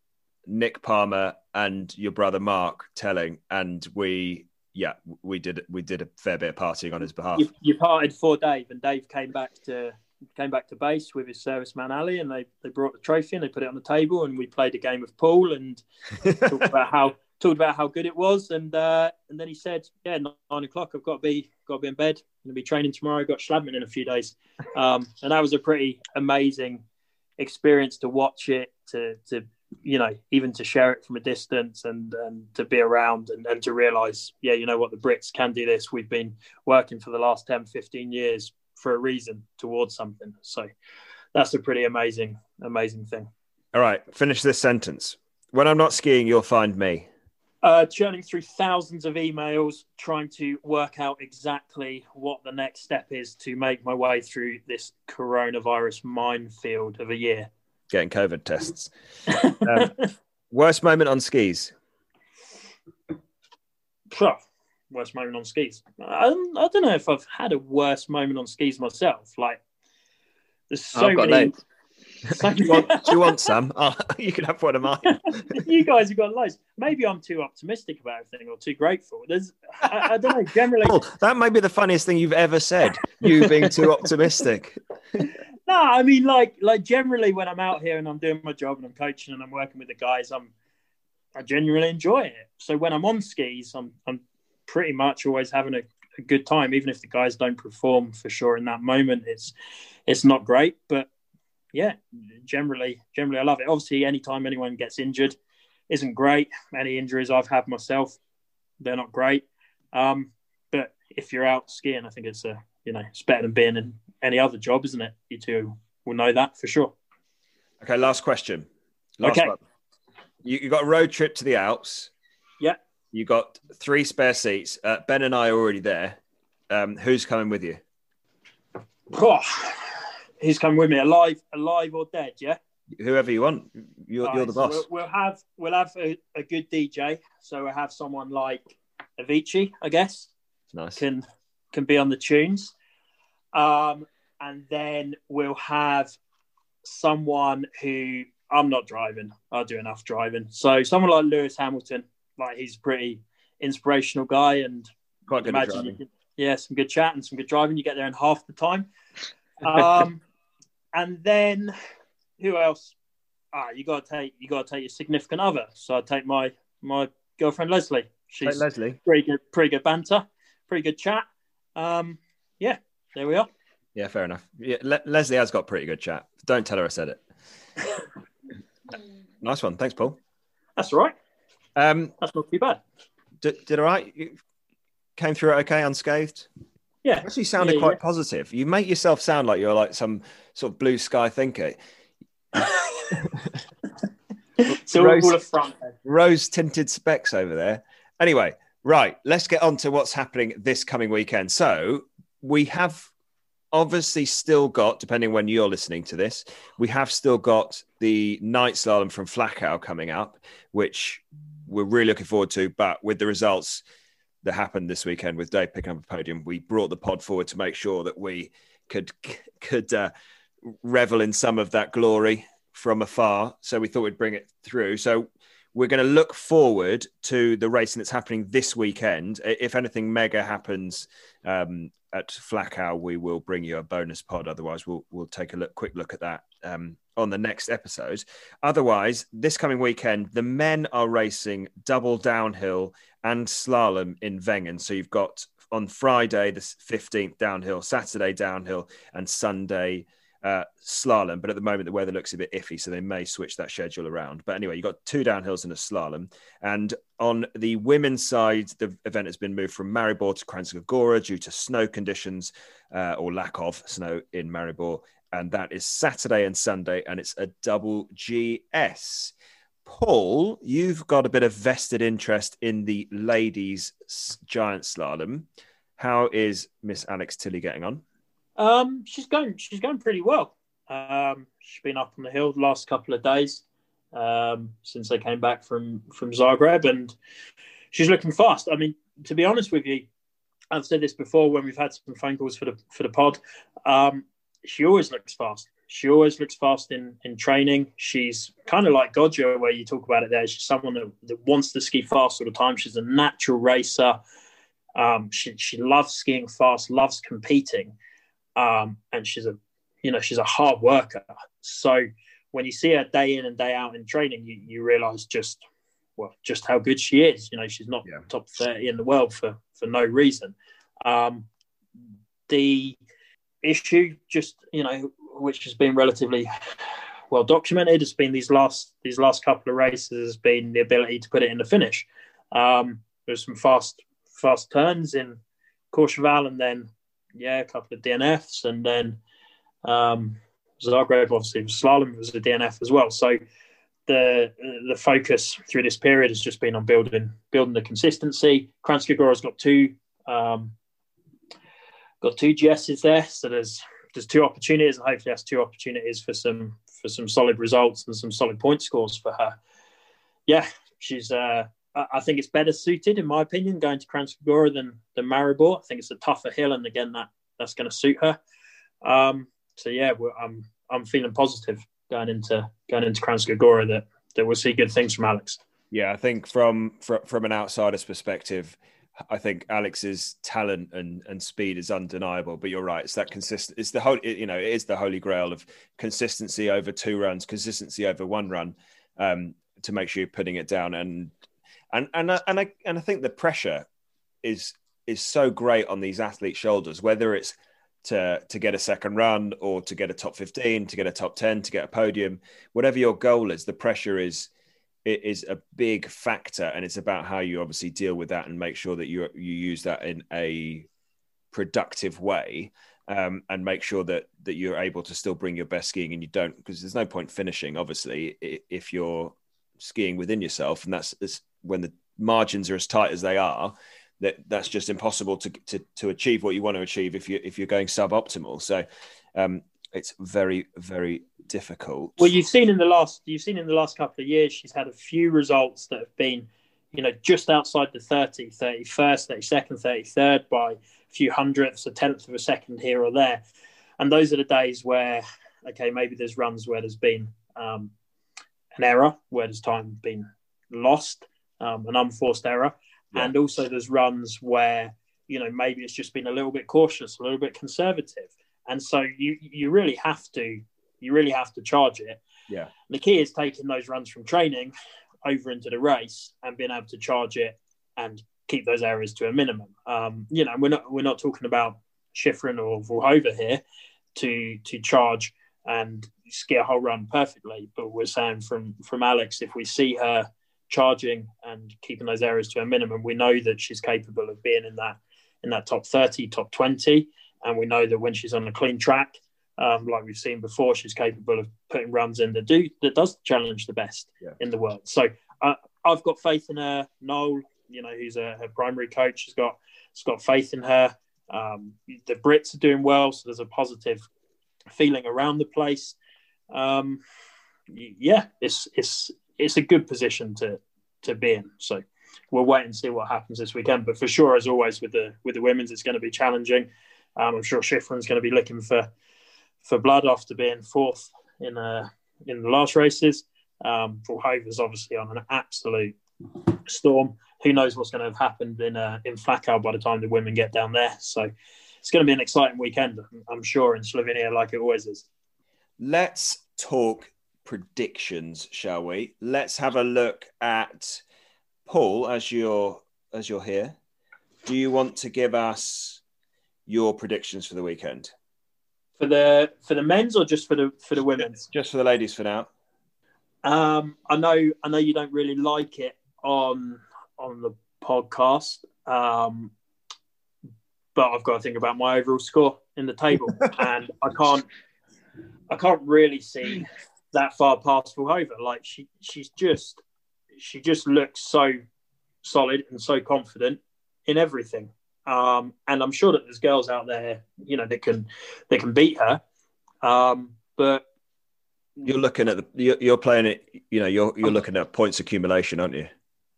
Nick Palmer, and your brother Mark Telling, and we, yeah, we did we did a fair bit of partying on his behalf. You, you parted for Dave, and Dave came back to came back to base with his serviceman Ali, and they they brought the trophy and they put it on the table, and we played a game of pool and talked about how talked about how good it was, and uh, and then he said, "Yeah, nine o'clock. I've got to be got to be in bed. Going to be training tomorrow. Got Schladming in a few days." Um, and that was a pretty amazing experience to watch it, to to you know, even to share it from a distance and and to be around and, and to realize, yeah, you know what, the Brits can do this. We've been working for the last 10, 15 years for a reason towards something. So that's a pretty amazing, amazing thing. All right, finish this sentence. When I'm not skiing, you'll find me. Uh, churning through thousands of emails, trying to work out exactly what the next step is to make my way through this coronavirus minefield of a year. Getting COVID tests. Um, worst moment on skis. Phew, worst moment on skis. I, I don't know if I've had a worst moment on skis myself. Like, there's so many. loads. Do you want, do you want some? Oh, you can have one of mine. you guys have got loads. Maybe I'm too optimistic about everything or too grateful. There's, I, I don't know. Generally, Paul, that might be the funniest thing you've ever said. You being too optimistic. No, I mean like like generally when I'm out here and I'm doing my job and I'm coaching and I'm working with the guys, I'm I genuinely enjoy it. So when I'm on skis, I'm I'm pretty much always having a, a good time, even if the guys don't perform for sure in that moment. It's it's not great, but yeah, generally generally I love it. Obviously, anytime anyone gets injured isn't great. Any injuries I've had myself, they're not great. Um, but if you're out skiing, I think it's a you know it's better than being in any other job, isn't it? You two will know that for sure. Okay, last question. Last Okay. one. You, you got a road trip to the Alps. Yeah. You got three spare seats. Uh, ben and I are already there. Um, who's coming with you? Oh, he's coming with me, alive, alive or dead. Yeah, Whoever you want. You're, All you're right, the so boss. we'll, we'll have we'll have a, a good DJ. So we'll have someone like Avicii, I guess, nice. can can be on the tunes. Um, and then we'll have someone who I'm not driving. I do enough driving. So someone like Lewis Hamilton, like he's a pretty inspirational guy and Quite good at imagine can, yeah, some good chat and some good driving. You get there in half the time. Um, and then who else? Ah, you gotta take you gotta take your significant other. So I take my my girlfriend Leslie. Hey, She's Leslie. pretty good, pretty good banter, pretty good chat. Um, yeah, there we are. Yeah, fair enough. Yeah, Le- Leslie has got pretty good chat. Don't tell her I said it. nice one. Thanks, Paul. That's all right. Um, That's not too bad. did, did all right? You came through it okay, unscathed? Yeah, Actually, sounded Yeah, quite yeah. positive. You make yourself sound like you're like some sort of blue sky thinker. so Rose- all front. Rose tinted specs over there. Anyway, right, let's get on to what's happening this coming weekend. So we have obviously still got, depending when you're listening to this, we have still got the night slalom from Flachau coming up, which we're really looking forward to. But with the results that happened this weekend with Dave picking up a podium, we brought the pod forward to make sure that we could could uh, revel in some of that glory from afar. So we thought we'd bring it through. So we're going to look forward to the racing that's happening this weekend. If anything mega happens um, at Flachau, we will bring you a bonus pod. Otherwise, we'll we'll take a look, quick look at that um, on the next episode. Otherwise, this coming weekend, the men are racing double downhill and slalom in Wengen. So you've got on Friday the fifteenth downhill, Saturday downhill, and Sunday uh, slalom. But at the moment, the weather looks a bit iffy, so they may switch that schedule around. But anyway, you've got two downhills and a slalom. And on the women's side, the event has been moved from Maribor to Kranjska Gora due to snow conditions uh, or lack of snow in Maribor. And that is Saturday and Sunday, and it's a double GS. Paul, you've got a bit of vested interest in the ladies' giant slalom. How is Miss Alex Tilley getting on? Um, she's going. She's going pretty well. Um, she's been up on the hill the last couple of days um, since they came back from from Zagreb, and she's looking fast. I mean, to be honest with you, I've said this before when we've had some phone calls for the for the pod. Um, she always looks fast. She always looks fast in, in training. She's kind of like Goggia, where you talk about it there. She's someone that, that wants to ski fast all the time. She's a natural racer. Um, she, she loves skiing fast, loves competing. Um, and she's a, you know, she's a hard worker. So when you see her day in and day out in training, you, you realize just, well, just how good she is. You know, she's not yeah. top 30 in the world for, for no reason. Um, the issue, just, you know, which has been relatively well documented, has been these last these last couple of races has been the ability to put it in the finish. Um, there's some fast fast turns in Courchevel, and then yeah, a couple of DNFs, and then um, Zagreb obviously was slalom was a DNF as well. So the the focus through this period has just been on building building the consistency. Kranjska Gora's got two um, got two GSs there, so there's there's two opportunities, and hopefully that's two opportunities for some for some solid results and some solid point scores for her. Yeah, she's. Uh, I think it's better suited, in my opinion, going to Kranjska Gora than than Maribor. I think it's a tougher hill, and again, that that's going to suit her. Um, so yeah, I'm I'm feeling positive going into going into Kranjska Gora that that we'll see good things from Alex. Yeah, I think from from, from an outsider's perspective, I think Alex's talent and, and speed is undeniable. But you're right; it's that consistent. It's the whole, you know, it is the holy grail of consistency over two runs, consistency over one run, um, to make sure you're putting it down. And and and and I and I think the pressure is is so great on these athletes' shoulders, whether it's to to get a second run or to get a top 15 to get a top 10 to get a podium whatever your goal is the pressure is it is a big factor and it's about how you obviously deal with that and make sure that you you use that in a productive way um, and make sure that that you're able to still bring your best skiing and you don't because there's no point finishing obviously if you're skiing within yourself and that's, that's when the margins are as tight as they are that that's just impossible to, to to achieve what you want to achieve if you if you're going suboptimal. So um, it's very very difficult. Well, you've seen in the last you've seen in the last couple of years she's had a few results that have been, you know, just outside the 30, 31st, 32nd, 33rd by a few hundredths, a tenth of a second here or there. And those are the days where, okay, maybe there's runs where there's been um, an error, where there's time been lost, um, an unforced error. Yeah. And also there's runs where, you know, maybe it's just been a little bit cautious, a little bit conservative. And so you you really have to you really have to charge it. Yeah. The key is taking those runs from training over into the race and being able to charge it and keep those areas to a minimum. Um, you know, we're not we're not talking about Shiffrin or Vlhova here to to charge and ski a whole run perfectly, but we're saying from from Alex, if we see her charging and keeping those areas to a minimum, we know that she's capable of being in that in that top 30, top 20. And we know that when she's on a clean track, um, like we've seen before, she's capable of putting runs in that do that does challenge the best yeah. in the world. So uh, I've got faith in her. Noel, you know, who's a, her primary coach, has got has got faith in her. Um, the Brits are doing well, so there's a positive feeling around the place. Um, yeah, it's it's it's a good position to to be in. So we'll wait and see what happens this weekend. But for sure, as always with the with the women's, it's going to be challenging. Um, I'm sure Shiffrin's going to be looking for for blood after being fourth in uh, in the last races. Um, is obviously on an absolute storm. Who knows what's going to have happened in uh, in Flachau by the time the women get down there? So it's going to be an exciting weekend, I'm sure, in Slovenia, like it always is. Let's talk predictions, shall we? Let's have a look at Paul as you're as you're here. Do you want to give us your predictions for the weekend? For the for the men's or just for the for the women's? Just for the ladies for now. Um, I know I know you don't really like it on on the podcast, um, but I've got to think about my overall score in the table, and I can't I can't really see that far past Vlhova. Like she she's just she just looks so solid and so confident in everything. Um, and I'm sure that there's girls out there, you know, that can that can beat her. Um, but You're looking at the you're, you're playing it. You know, you're you're looking at points accumulation, aren't you?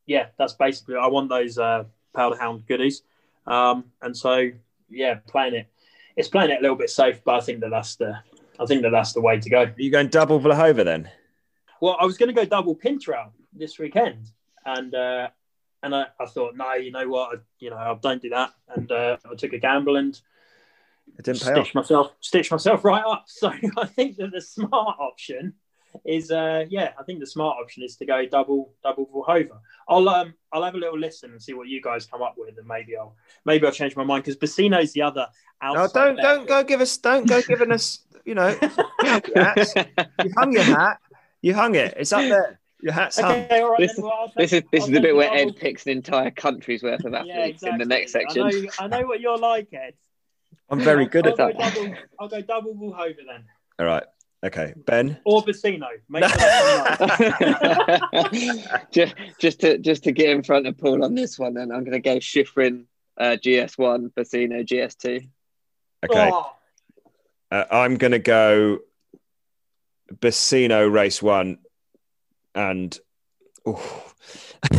yeah, that's basically I want those uh, powder hound goodies, um, and so yeah, playing it. It's playing it a little bit safe, but I think that that's the I think that that's the way to go. Are you going double Vlhova then? Well, I was going to go double Pinturault this weekend, and uh, and I, I thought, no, you know what, I, you know, I don't do that, and uh, I took a gamble and It didn't pay off. stitched myself stitched myself right up. So I think that the smart option is, uh, yeah, I think the smart option is to go double double Vlhova. I'll um I'll have a little listen and see what you guys come up with, and maybe I'll maybe I'll change my mind because Bassino's the other. No, don't don't go give us don't go giving us. You know, you hung your hat. You hung it. It's up there. Your hat's hung. Okay, all right. This then, well, This is this I'll is the bit where Ed picks an entire country's worth of athletes Yeah, exactly. in the next section. I know, I know what you're like, Ed. I'm very good I'll at go that. double, I'll go double Vlhova then, All right. Okay, Ben. or Bassino. Make sure just, just to just to get in front of Paul on this one, then I'm going to go Shiffrin uh, GS1, Bassino GS2. Okay, Oh, uh, I'm gonna go Bassino race one, and ooh.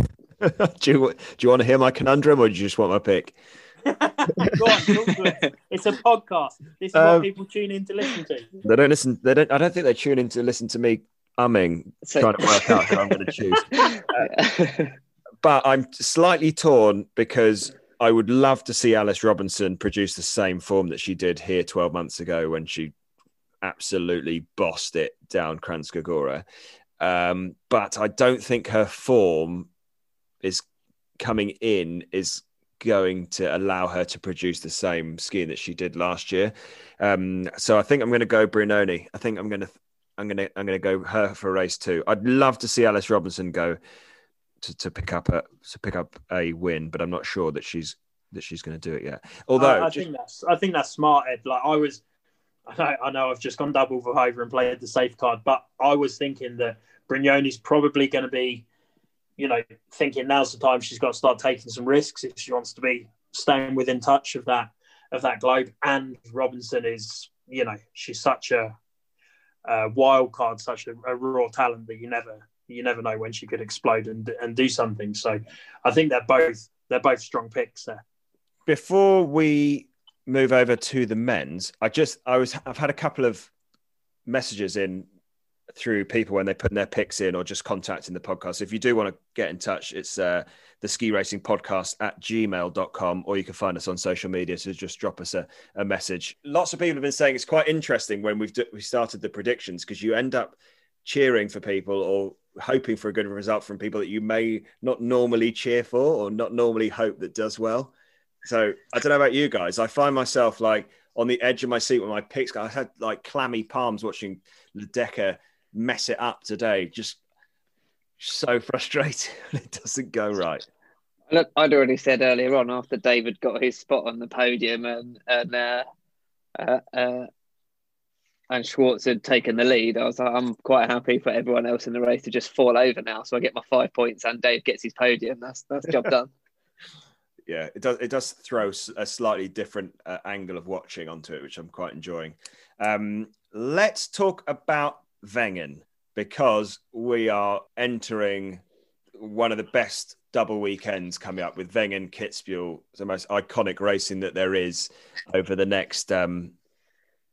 do you do you want to hear my conundrum, or do you just want my pick? On, talk to us. It's a podcast. This is Um, what people tune in to listen to. They don't listen. They don't. I don't think they tune in to listen to me umming, So- trying to work out who I'm going to choose. but I'm slightly torn because I would love to see Alice Robinson produce the same form that she did here 12 months ago when she absolutely bossed it down Kranjska Um, but I don't think her form is coming in is going to allow her to produce the same skiing that she did last year. Um, so I think I'm going to go Brignone. I think I'm going to I'm going to I'm going to go her for a race two. I'd love to see Alice Robinson go to, to pick up a to pick up a win, but I'm not sure that she's that she's going to do it yet. Although I, I just- think that's I think that's smart, Ed. Like I was, I know, I know I've just gone double Vlhova and played the safe card, but I was thinking that Brignone's probably going to be, you know, thinking now's the time she's got to start taking some risks if she wants to be staying within touch of that of that globe. And Robinson is, you know, she's such a, a wild card, such a, a raw talent that you never you never know when she could explode and and do something. So I think they're both they're both strong picks there. before we move over to the men's, I just I was I've had a couple of messages in through people when they put their picks in or just contacting the podcast. If you do want to get in touch, it's uh, the ski racing podcast at gmail.com or you can find us on social media. So just drop us a, a message. Lots of people have been saying it's quite interesting when we've we started the predictions because you end up cheering for people or hoping for a good result from people that you may not normally cheer for or not normally hope that does well. So I don't know about you guys. I find myself like on the edge of my seat when my picks. I had like clammy palms watching Ledecka mess it up today. Just so frustrating when it doesn't go right. Look, I'd already said earlier on after David got his spot on the podium and and uh, uh, uh, and Schwarz had taken the lead. I was like, I'm quite happy for everyone else in the race to just fall over now, so I get my five points and Dave gets his podium. That's that's job done. Yeah, it does. It does throw a slightly different uh, angle of watching onto it, which I'm quite enjoying. Um, let's talk about Wengen because we are entering one of the best double weekends coming up with Wengen Kitzbühel, the most iconic racing that there is over the next um,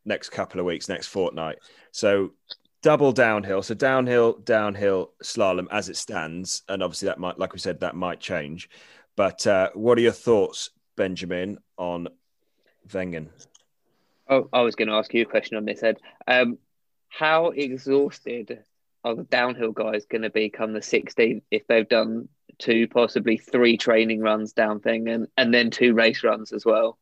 next couple of weeks, next fortnight. So double downhill, so downhill, downhill, slalom as it stands, and obviously that might, like we said, that might change. But uh, what are your thoughts, Benjamin, on Wengen? Oh, I was going to ask you a question on this, Ed. Um, how exhausted are the downhill guys going to be come the 16th if they've done two, possibly three training runs down thing and, and then two race runs as well?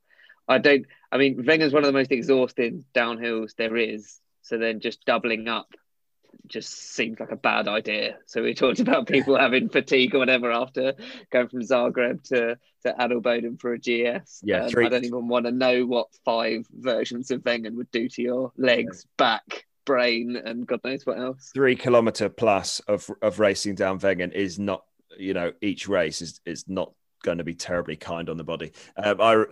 I don't, I mean, Wengen's one of the most exhausting downhills there is. So then just doubling up just seems like a bad idea. So we talked about people having fatigue or whatever after going from Zagreb to, to Adelboden for a GS. Yeah, Um, I don't even want to know what five versions of Wengen would do to your legs, back, brain, and God knows what else. Three kilometer plus of of racing down Wengen is not, you know, each race is is not going to be terribly kind on the body. Um, I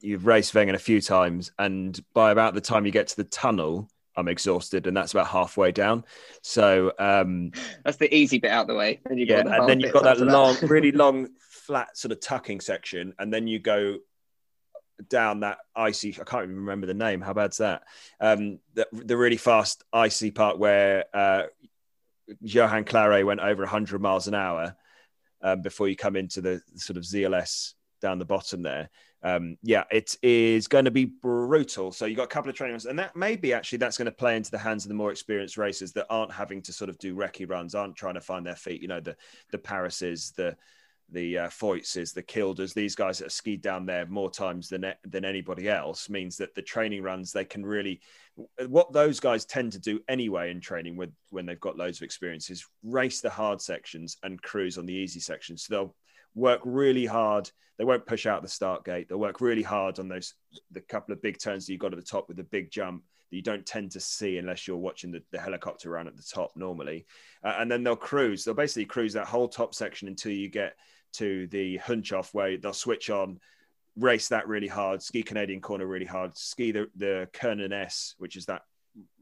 you've raced Wengen a few times, and by about the time you get to the tunnel, I'm exhausted, and that's about halfway down. So um, that's the easy bit out the way. And yeah, the and then you've got that long, that. really long, flat sort of tucking section, and then you go down that icy. I can't even remember the name. How bad's that? Um, the, the really fast icy part where uh, Johan Clarey went over 100 miles an hour um, before you come into the sort of ZLS down the bottom there. Um, yeah, it is going to be brutal. So you've got a couple of training runs, and that maybe actually that's going to play into the hands of the more experienced racers that aren't having to sort of do recce runs, aren't trying to find their feet. You know, the the Parises, the the uh, the Kildes, these guys that have skied down there more times than than anybody else means that the training runs they can really what those guys tend to do anyway in training with when they've got loads of experience is race the hard sections and cruise on the easy sections. So they'll work really hard. They won't push out the start gate. They'll work really hard on those the couple of big turns that you got at the top with the big jump that you don't tend to see unless you're watching the, the helicopter around at the top normally. Uh, and then they'll cruise. They'll basically cruise that whole top section until you get to the Hundschopf where they'll switch on, race that really hard, ski Canadian corner really hard, ski the, the Kernen S, which is that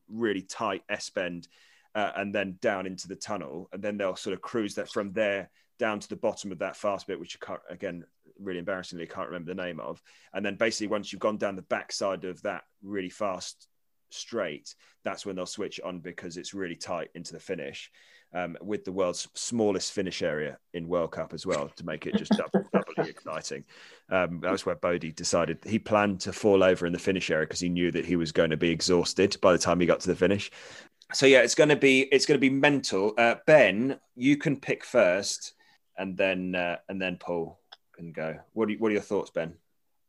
really tight S bend, uh, and then down into the tunnel. And then they'll sort of cruise that from there down to the bottom of that fast bit, which can't, again, really embarrassingly, I can't remember the name of. And then basically, once you've gone down the backside of that really fast straight, that's when they'll switch on because it's really tight into the finish. Um, with the world's smallest finish area in World Cup as well to make it just double, doubly exciting. Um, that was where Bode decided he planned to fall over in the finish area because he knew that he was going to be exhausted by the time he got to the finish. So yeah, it's going to be it's going to be mental. Uh, ben, you can pick first and then uh, and then Paul can go. What are, what are your thoughts, Ben?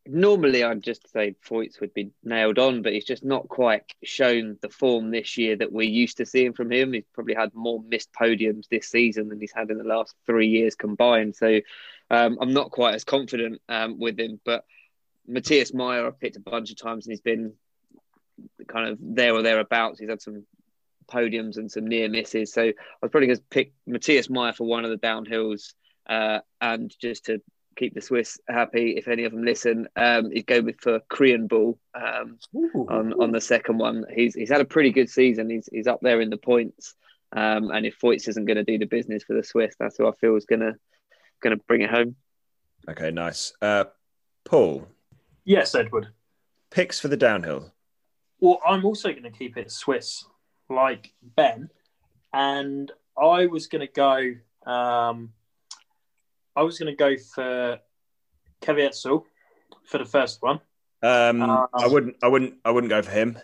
Normally, I'd just say Feuz would be nailed on, but he's just not quite shown the form this year that we're used to seeing from him. He's probably had more missed podiums this season than he's had in the last three years combined. So um, I'm not quite as confident um, with him. But Matthias Mayer, I've picked a bunch of times, and he's been kind of there or thereabouts. He's had some podiums and some near misses. So I was probably going to pick Matthias Mayer for one of the downhills, uh, and just to keep the Swiss happy, if any of them listen, um, he'd go with for Kryenbühl um, on on the second one. He's he's had a pretty good season. He's he's up there in the points. Um, and if Feuz isn't going to do the business for the Swiss, that's who I feel is going to going to bring it home. Okay, nice. Uh, Paul. Yes, Edward. Picks for the downhill. Well, I'm also going to keep it Swiss like Ben, and I was going to go. Um, I was going to go for Caviezel for the first one. Um, um, I wouldn't. I wouldn't. I wouldn't go for him.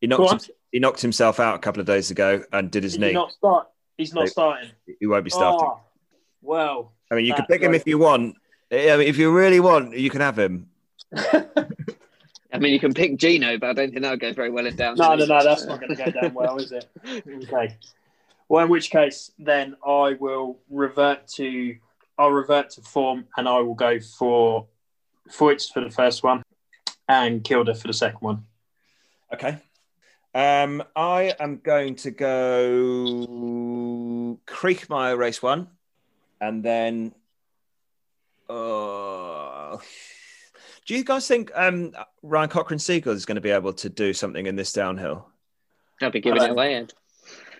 He knocked. he knocked himself out a couple of days ago and did his did knee. He not start. He's not starting. He won't be starting. Oh, well, I mean, you can pick him if you want. I mean, if you really want, you can have him. I mean, you can pick Gino, but I don't think that'll go very well in down. No, no, no, that's not going to go down well, is it? Okay. Well, in which case, then I will revert to I'll revert to form, and I will go for Feuz for the first one, and Kilde for the second one. Okay. Um, I am going to go Kriechmayr race one, and then. Uh, do you guys think um, Ryan Cochran-Siegle is going to be able to do something in this downhill? I'll be giving it away, Ed.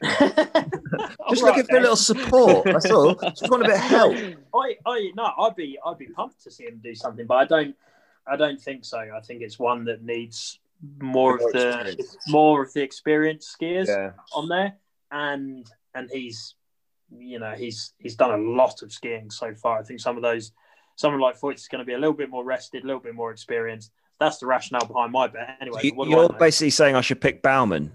just looking for a little support. That's all. Just want a bit of help. I, I, no, I'd be, I'd be pumped to see him do something, but I don't, I don't think so. I think it's one that needs more, more of the, experience. more of the experienced skiers yeah. on there, and and he's, you know, he's he's done a lot of skiing so far. I think some of those someone like Feuz is going to be a little bit more rested, a little bit more experienced. That's the rationale behind my bet. Anyway, you, are basically saying I should pick Baumann.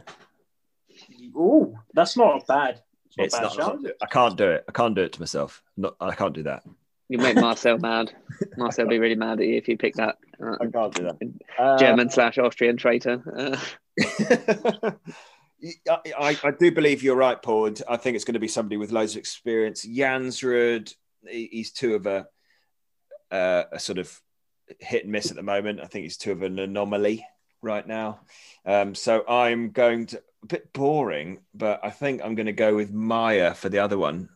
Oh, that's not bad. It's, not. It's not I can't do it. I can't do it to myself. Not. I can't do that. You make Marcel mad. Marcel be really mad at you if you pick that. Uh, I can't do that. German uh, slash Austrian traitor. Uh. I, I, do believe you're right, Paul. I think it's going to be somebody with loads of experience. Jansrud, he's two of a uh, a sort of hit and miss at the moment. I think he's too of an anomaly right now. Um, so I'm going to a bit boring, but I think I'm going to go with Mayer for the other one.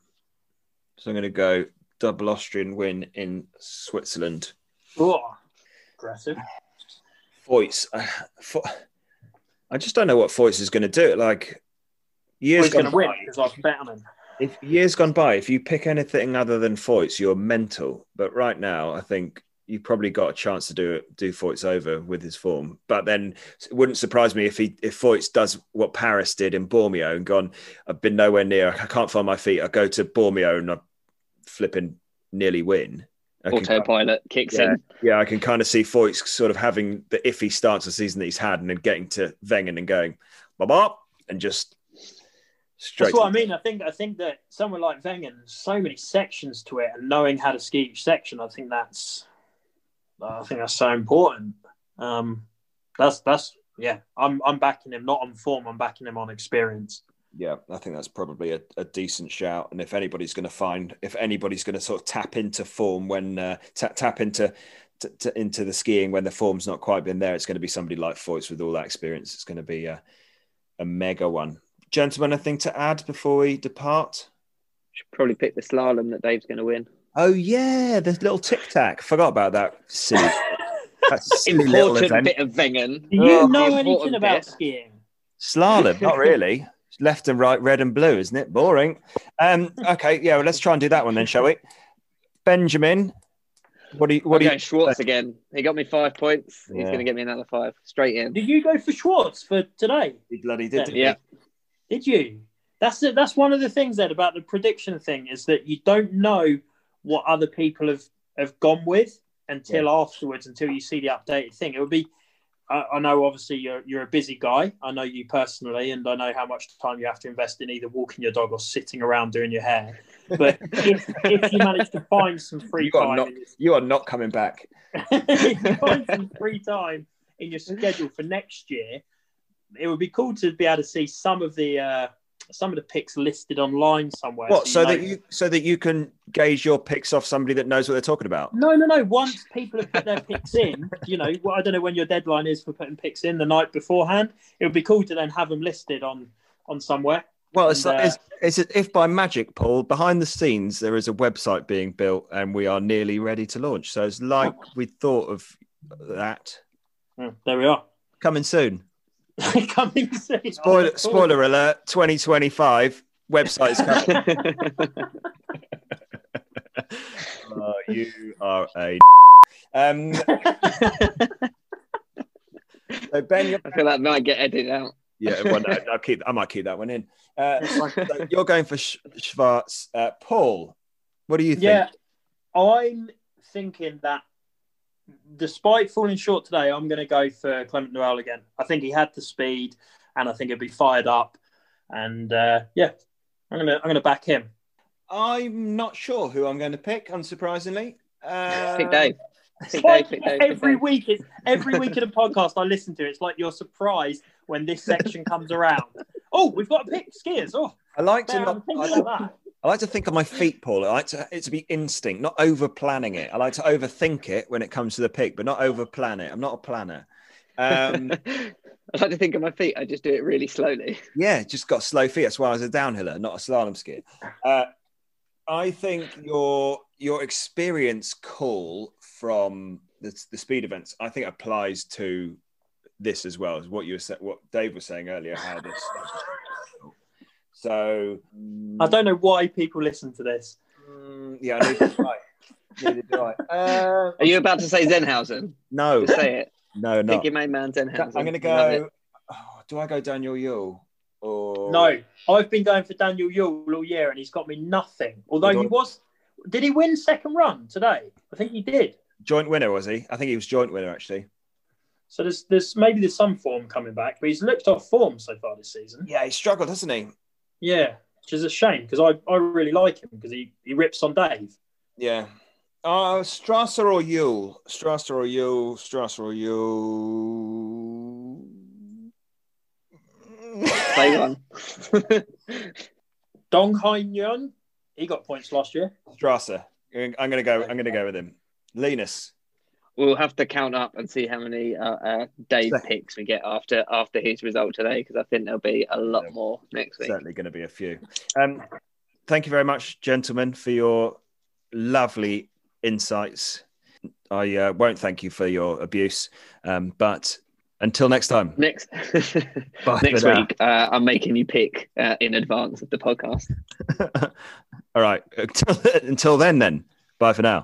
So I'm going to go double Austrian win in Switzerland. Oh, aggressive. Voice. Uh, I just don't know what Feuz is going to do. Like years gone to win by, I've bet on him. if years gone by, if you pick anything other than Feuz, you're mental. But right now, I think you've probably got a chance to do it, do Feuz over with his form. But then it wouldn't surprise me if he if Feuz does what Paris did in Bormio and gone, I've been nowhere near, I can't find my feet. I go to Bormio and I flipping nearly win. I can- Autopilot kicks yeah, in. yeah, I can kind of see Feuz sort of having the iffy start to the season that he's had and then getting to Wengen and going, bop, bop, and just straight. That's what I mean. I think I think that someone like Wengen, so many sections to it, and knowing how to ski each section, I think that's I think that's so important. Um, that's that's yeah. I'm I'm backing him not on form. I'm backing him on experience. Yeah, I think that's probably a, a decent shout. And if anybody's going to find, if anybody's going to sort of tap into form when uh, tap tap into to, to, into the skiing when the form's not quite been there, it's going to be somebody like Feuz with all that experience. It's going to be a, a mega one. Gentlemen, anything to add before we depart? Should probably pick the slalom that Dave's going to win. Oh yeah, the little tic tac. Forgot about that silly. That's a silly little Important event. bit of Wengen. Do you Oh, know important anything about bit. skiing? Slalom, not really. Left and right, red and blue, isn't it? Boring. Um, okay, yeah, well, let's try and do that one then, shall we? Benjamin, what do you? What What do you? going Schwarz again? He got me five points. He's Yeah. going to get me another five straight in. Did you go for Schwarz for today? He bloody did. didn't he? Yeah. Did you? That's it. That's one of the things then about the prediction thing is that you don't know what other people have have gone with until afterwards, until you see the updated thing. It would be. I, I know, obviously, you're you're a busy guy. I know you personally, and I know how much time you have to invest in either walking your dog or sitting around doing your hair. But if, if you manage to find some free You time, this- You are not coming back. if you find some free time in your schedule for next year, it would be cool to be able to see some of the uh, some of the picks listed online somewhere. What? So know- that you so that you can gauge your picks off somebody that knows what they're talking about. No, no, no. Once people have put their picks in, you know, well, I don't know when your deadline is for putting picks in the night beforehand. It would be cool to then have them listed on on somewhere. Well, it's, And, uh, it's, it's if by magic, Paul, behind the scenes, there is a website being built and we are nearly ready to launch. So it's like we thought of that there we are. coming soon. Coming soon. Spoiler, Oh, cool. spoiler alert 2025 website is coming. Oh, you are a. Um, so ben, you're, I feel that might get edited out. yeah, well, no, I'll keep. I might keep that one in. Uh, so you're going for Sch- Schwarz, uh, Paul. What do you think? Yeah, I'm thinking that despite falling short today, I'm going to go for Clement Noel again. I think he had the speed, and I think he'll be fired up. And uh, yeah, I'm gonna I'm gonna back him. I'm not sure who I'm going to pick. Unsurprisingly, uh, Pick Dave. Pick Dave, pick Dave, every Dave. week, it's every week in a podcast I listen to. It's like you're surprised when this section comes around. Oh, we've got a pick skiers. Oh, I like to. man, I'm Not, I, about that. I like to think on my feet, Paul. I like to it to be instinct, not over planning it. I like to overthink it when it comes to the pick, but not over plan it. I'm not a planner. Um, I like to think of my feet. I just do it really slowly. yeah, just got slow feet. That's why I was a downhiller, not a slalom skier. Uh, I think your your experience call from the, the speed events, I think applies to this as well as what you were what Dave was saying earlier. How this. So I don't know why people listen to this. Mm, yeah, I need to try. Neither do I. Uh, Are you about to say Zenhäusern? no, Just say it. no, no. Pick your main man Zenhäusern. I'm going to go. Oh, do I go Daniel Yule or No, I've been going for Daniel Yule all year, and he's got me nothing. Although he was, did he win second run today? I think he did. joint winner? Was he? I think he was joint winner actually. So there's there's maybe there's some form coming back, but he's looked off form so far this season. Yeah, he struggled, hasn't he? Yeah, which is a shame because I, I really like him because he, he rips on Dave. Yeah. Uh, Strasser or Yule? Strasser or Yule? Strasser or Yule? Play one. Dong Hai Yun, he got points last year. Strasser. I'm going to go. I'm going to go with him. Linus. We'll have to count up and see how many uh, uh, Dave picks we get after after his result today, because I think there'll be a lot more next week. Certainly going to be a few. Um, thank you very much, gentlemen, for your lovely insights. I uh, won't thank you for your abuse, um, but Until next time. Next next week, uh, I'm making you pick uh, in advance of the podcast. All right. Until, until then, then. Bye for now.